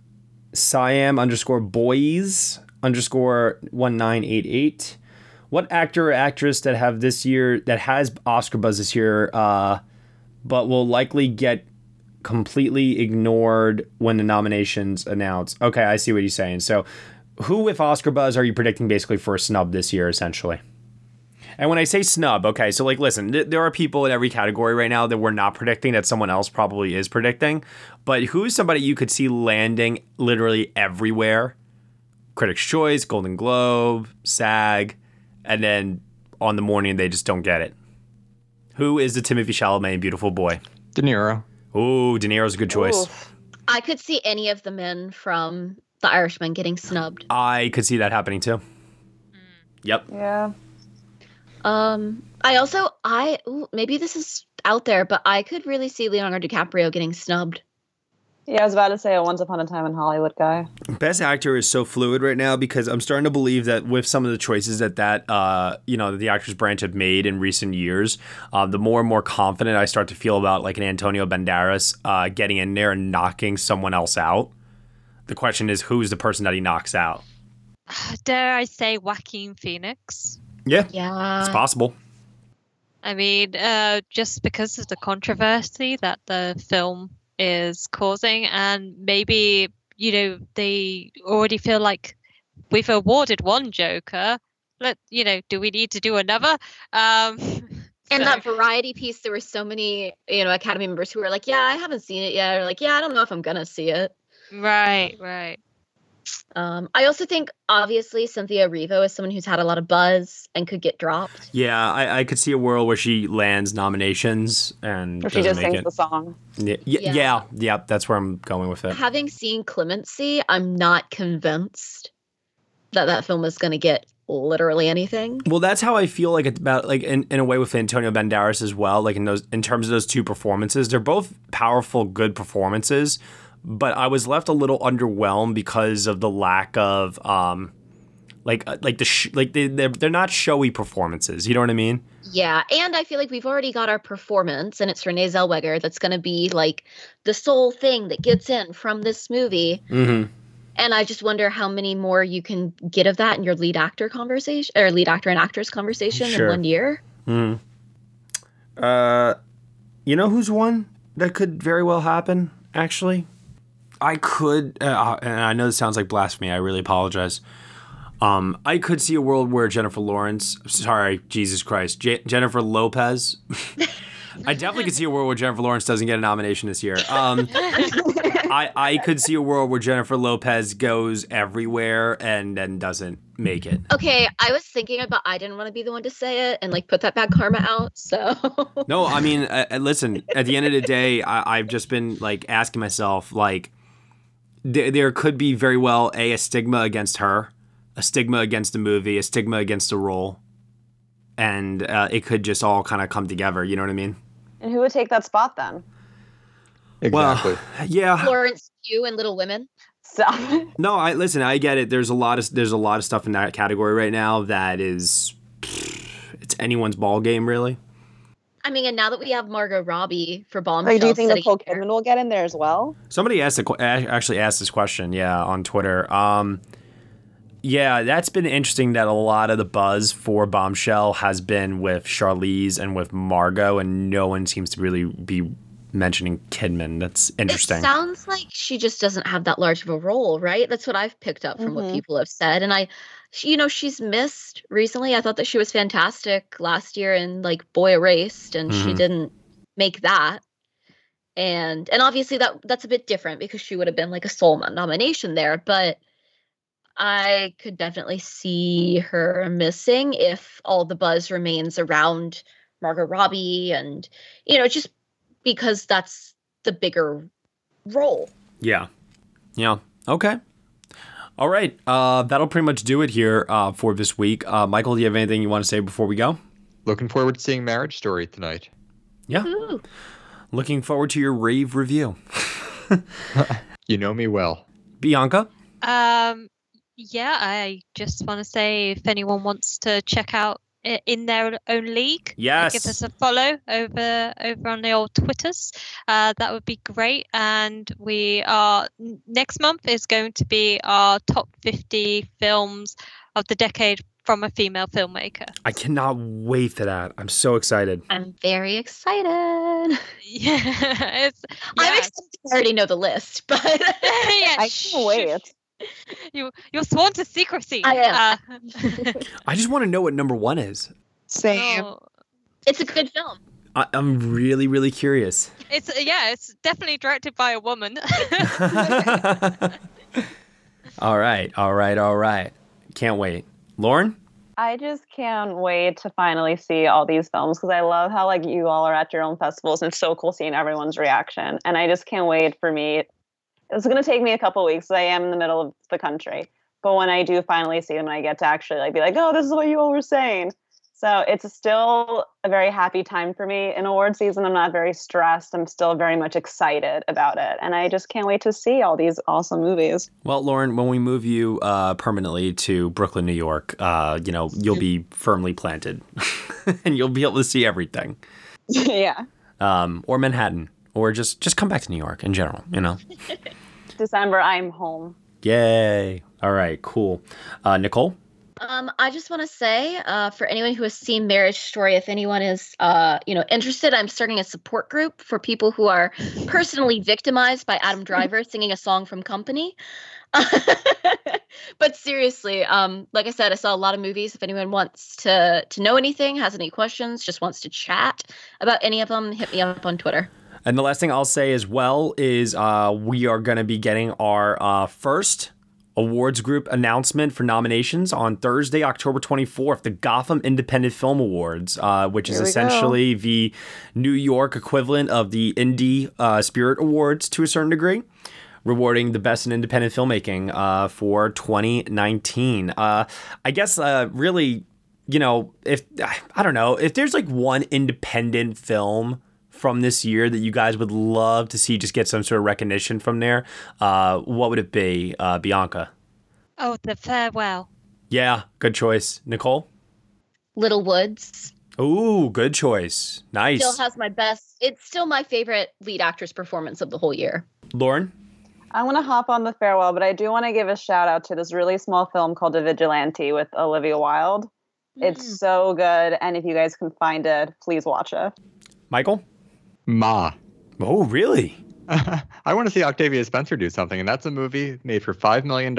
Speaker 4: Siam underscore boys underscore one nine eight eight what actor or actress that have this year that has Oscar buzz this year, uh, but will likely get completely ignored when the nominations announced. Okay, I see what you're saying. So, who with Oscar buzz are you predicting basically for a snub this year, essentially? And when I say snub, okay, so like, listen, th- there are people in every category right now that we're not predicting that someone else probably is predicting. But who's somebody you could see landing literally everywhere? Critics' Choice, Golden Globe, SAG, and then on the morning they just don't get it. Who is the Timothée Chalamet beautiful boy?
Speaker 6: De Niro.
Speaker 4: Ooh, De Niro's a good choice.
Speaker 7: Oof. I could see any of the men from The Irishman getting snubbed.
Speaker 4: I could see that happening too. Yep.
Speaker 9: Yeah.
Speaker 7: Um, I also I ooh, maybe this is out there, but I could really see Leonardo DiCaprio getting snubbed.
Speaker 9: Yeah, I was about to say a Once Upon a Time in Hollywood guy.
Speaker 4: Best actor is so fluid right now because I'm starting to believe that with some of the choices that that uh, you know the actors branch have made in recent years, uh, the more and more confident I start to feel about like an Antonio Banderas uh, getting in there and knocking someone else out. The question is, who's the person that he knocks out?
Speaker 8: Dare I say Joaquin Phoenix?
Speaker 4: Yeah,
Speaker 7: Yeah.
Speaker 4: it's possible.
Speaker 8: I mean, uh, just because of the controversy that the film is causing, and maybe, you know, they already feel like we've awarded one Joker. Let you know, do we need to do another? Um,
Speaker 7: And
Speaker 8: so-
Speaker 7: that variety piece, there were so many, you know, Academy members who were like, "Yeah, I haven't seen it yet," or like, "Yeah, I don't know if I'm gonna see it."
Speaker 8: right, right.
Speaker 7: Um, I also think, obviously, Cynthia Erivo is someone who's had a lot of buzz and could get dropped.
Speaker 4: Yeah, I, I could see a world where she lands nominations and
Speaker 9: Or she just
Speaker 4: make
Speaker 9: sings
Speaker 4: it.
Speaker 9: the song.
Speaker 4: Yeah, yeah,
Speaker 7: Yeah.
Speaker 4: yeah, yeah, that's where I'm going with it.
Speaker 7: Having seen Clemency, I'm not convinced that that film is going to get literally anything.
Speaker 4: Well, that's how I feel like about like in, in a way with Antonio Banderas as well. Like in those in terms of those two performances, they're both powerful, good performances. But I was left a little underwhelmed because of the lack of um, like uh, like the sh- like they they're, they're not showy performances. You know what I mean?
Speaker 7: Yeah, and I feel like we've already got our performance, and it's Renee Zellweger that's going to be like the sole thing that gets in from this movie.
Speaker 4: Mm-hmm.
Speaker 7: And I just wonder how many more you can get of that in your lead actor conversation or lead actor and actress conversation
Speaker 4: Sure.
Speaker 7: in one year.
Speaker 4: Mm. Uh, you know who's one that could very well happen? Actually, I could, uh, and I know this sounds like blasphemy. I really apologize. Um, I could see a world where Jennifer Lawrence, sorry, Jesus Christ, J- Jennifer Lopez. I definitely could see a world where Jennifer Lawrence doesn't get a nomination this year. Um, I I could see a world where Jennifer Lopez goes everywhere and then doesn't make it.
Speaker 7: Okay, I was thinking about I didn't want to be the one to say it and like put that bad karma out. So
Speaker 4: No, I mean, uh, uh, listen. At the end of the day, I, I've just been like asking myself, like, th- there could be very well a a stigma against her, a stigma against the movie, a stigma against the role, and uh, it could just all kind of come together. You know what I mean?
Speaker 9: And who would take that spot then?
Speaker 6: Exactly.
Speaker 4: Well, yeah.
Speaker 7: Florence Pugh and Little Women.
Speaker 9: Stop.
Speaker 4: No, I listen. I get it. There's a lot of there's a lot of stuff in that category right now that is, it's anyone's ball game, really.
Speaker 7: I mean, and now that we have Margot Robbie for Bombshell,
Speaker 9: Like, do you think
Speaker 7: sitting
Speaker 9: Nicole
Speaker 7: here-
Speaker 9: Kidman will get in there as well?
Speaker 4: Somebody asked a, actually asked this question, yeah, on Twitter. Um, yeah, that's been interesting. That a lot of the buzz for Bombshell has been with Charlize and with Margot, and no one seems to really be mentioning Kidman. That's interesting.
Speaker 7: It sounds like she just doesn't have that large of a role, right? That's what I've picked up from
Speaker 9: Mhm.
Speaker 7: what people have said. And I, she, you know, she's missed recently. I thought that she was fantastic last year in like Boy Erased, and she
Speaker 4: Mhm.
Speaker 7: didn't make that. And and obviously that that's a bit different because she would have been like a sole nomination there, but I could definitely see her missing if all the buzz remains around Margot Robbie and you know just because that's the bigger role.
Speaker 4: yeah, yeah. Okay. All right. Uh, that'll pretty much do it here uh, for this week. Uh, Michael, do you have anything you want to say before we go?
Speaker 6: Looking forward to seeing Marriage Story tonight.
Speaker 4: Yeah.
Speaker 7: Ooh.
Speaker 4: Looking forward to your rave review,
Speaker 6: You know me well.
Speaker 4: Bianca.
Speaker 8: Um, yeah, I just want to say if anyone wants to check out i- in their own league,
Speaker 4: Yes.
Speaker 8: give us a follow over over on the old Twitters. Uh, that would be great. And we are next month is going to be our top 50 films of the decade from a female filmmaker.
Speaker 4: I cannot wait for that. I'm so excited.
Speaker 7: I'm very excited.
Speaker 8: Yeah, it's.
Speaker 7: I'm excited. I already know the list, but
Speaker 8: yeah,
Speaker 9: I can't wait.
Speaker 8: You you're sworn to secrecy.
Speaker 7: I am.
Speaker 8: Uh,
Speaker 4: I just want to know what number one is.
Speaker 9: Same.
Speaker 8: oh,
Speaker 7: it's a good film.
Speaker 4: I, I'm really, really curious.
Speaker 8: it's yeah, it's definitely directed by a woman.
Speaker 4: all right, all right, all right. Can't wait. Lauren?
Speaker 9: I just can't wait to finally see all these films because I love how like you all are at your own festivals and it's so cool seeing everyone's reaction. And I just can't wait for me. It's going to take me a couple weeks. I am in the middle of the country, but when I do finally see them, and I get to actually like be like, oh, this is what you all were saying. So it's still a very happy time for me in award season. I'm not very stressed. I'm still very much excited about it, and I just can't wait to see all these awesome movies.
Speaker 4: Well, Lauren, when we move you uh, permanently to Brooklyn, New York, uh, you know, you'll be firmly planted and you'll be able to see everything.
Speaker 9: yeah.
Speaker 4: Um, or Manhattan, or just just come back to New York in general, you know.
Speaker 9: December, I'm home.
Speaker 4: Yay. All right, cool. Uh, Nicole?
Speaker 7: Um, I just want to say, uh, for anyone who has seen Marriage Story, if anyone is, uh, you know, interested, I'm starting a support group for people who are personally victimized by Adam Driver singing a song from Company. but seriously, um, like I said, I saw a lot of movies. If anyone wants to to know anything, has any questions, just wants to chat about any of them, hit me up on Twitter.
Speaker 4: And the last thing I'll say as well is uh, we are going to be getting our uh, first awards group announcement for nominations on Thursday, October 24th, the Gotham Independent Film Awards, uh, which is
Speaker 9: Here we
Speaker 4: essentially the New York equivalent of the Indie uh, Spirit Awards to a certain degree. Rewarding the best in independent filmmaking uh, for 2019. Uh, I guess, uh, really, you know, if I don't know, if there's like one independent film from this year that you guys would love to see just get some sort of recognition from there, uh, what would it be, uh, Bianca?
Speaker 8: oh, the farewell.
Speaker 4: Yeah, good choice. Nicole?
Speaker 7: Little Woods
Speaker 4: Ooh, good choice. Nice.
Speaker 7: still has my best. It's still my favorite lead actress performance of the whole year.
Speaker 4: Lauren?
Speaker 9: I want to hop on the farewell, but I do want to give a shout out to this really small film called The Vigilante with Olivia Wilde. It's so good, and if you guys can find it, please watch it.
Speaker 4: Michael?
Speaker 6: Ma.
Speaker 4: Oh, really?
Speaker 6: I want to see Octavia Spencer do something, and that's a movie made for $5 million.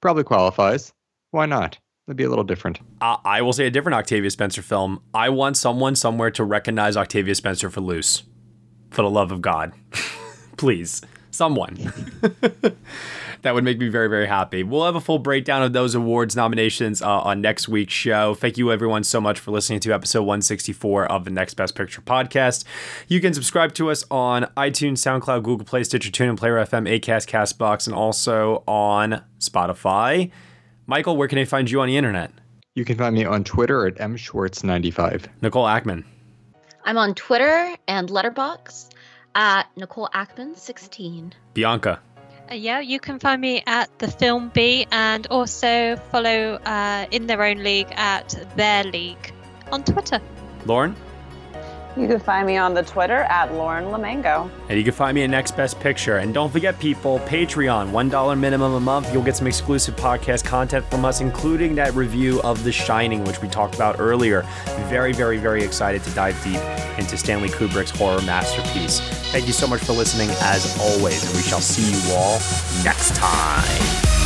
Speaker 6: Probably qualifies. Why not? It'd be a little different.
Speaker 4: Uh, I will say a different Octavia Spencer film. I want someone somewhere to recognize Octavia Spencer for Luce. For the love of God. Please. Someone. that would make me very, very happy. We'll have a full breakdown of those awards nominations uh, on next week's show. Thank you, everyone, so much for listening to episode 164 of the Next Best Picture podcast. You can subscribe to us on iTunes, SoundCloud, Google Play, Stitcher, TuneIn, Player FM, Acast, Castbox, and also on Spotify. Michael, where can I find you on the internet?
Speaker 6: You can find me on Twitter at mschwartz95.
Speaker 4: Nicole Ackman.
Speaker 7: I'm on Twitter and Letterboxd at Nicole Ackman 16.
Speaker 4: Bianca.
Speaker 8: Uh, yeah, you can find me at the Film Bee and also follow uh, In Their Own League at Their League on Twitter.
Speaker 4: Lauren.
Speaker 9: You can find me on the Twitter at Lauren LaMagna.
Speaker 4: And you can find me at Next Best Picture. And don't forget, people, Patreon, $1 minimum a month. You'll get some exclusive podcast content from us, including that review of The Shining, which we talked about earlier. Very, very, very excited to dive deep into Stanley Kubrick's horror masterpiece. Thank you so much for listening, as always, and we shall see you all next time.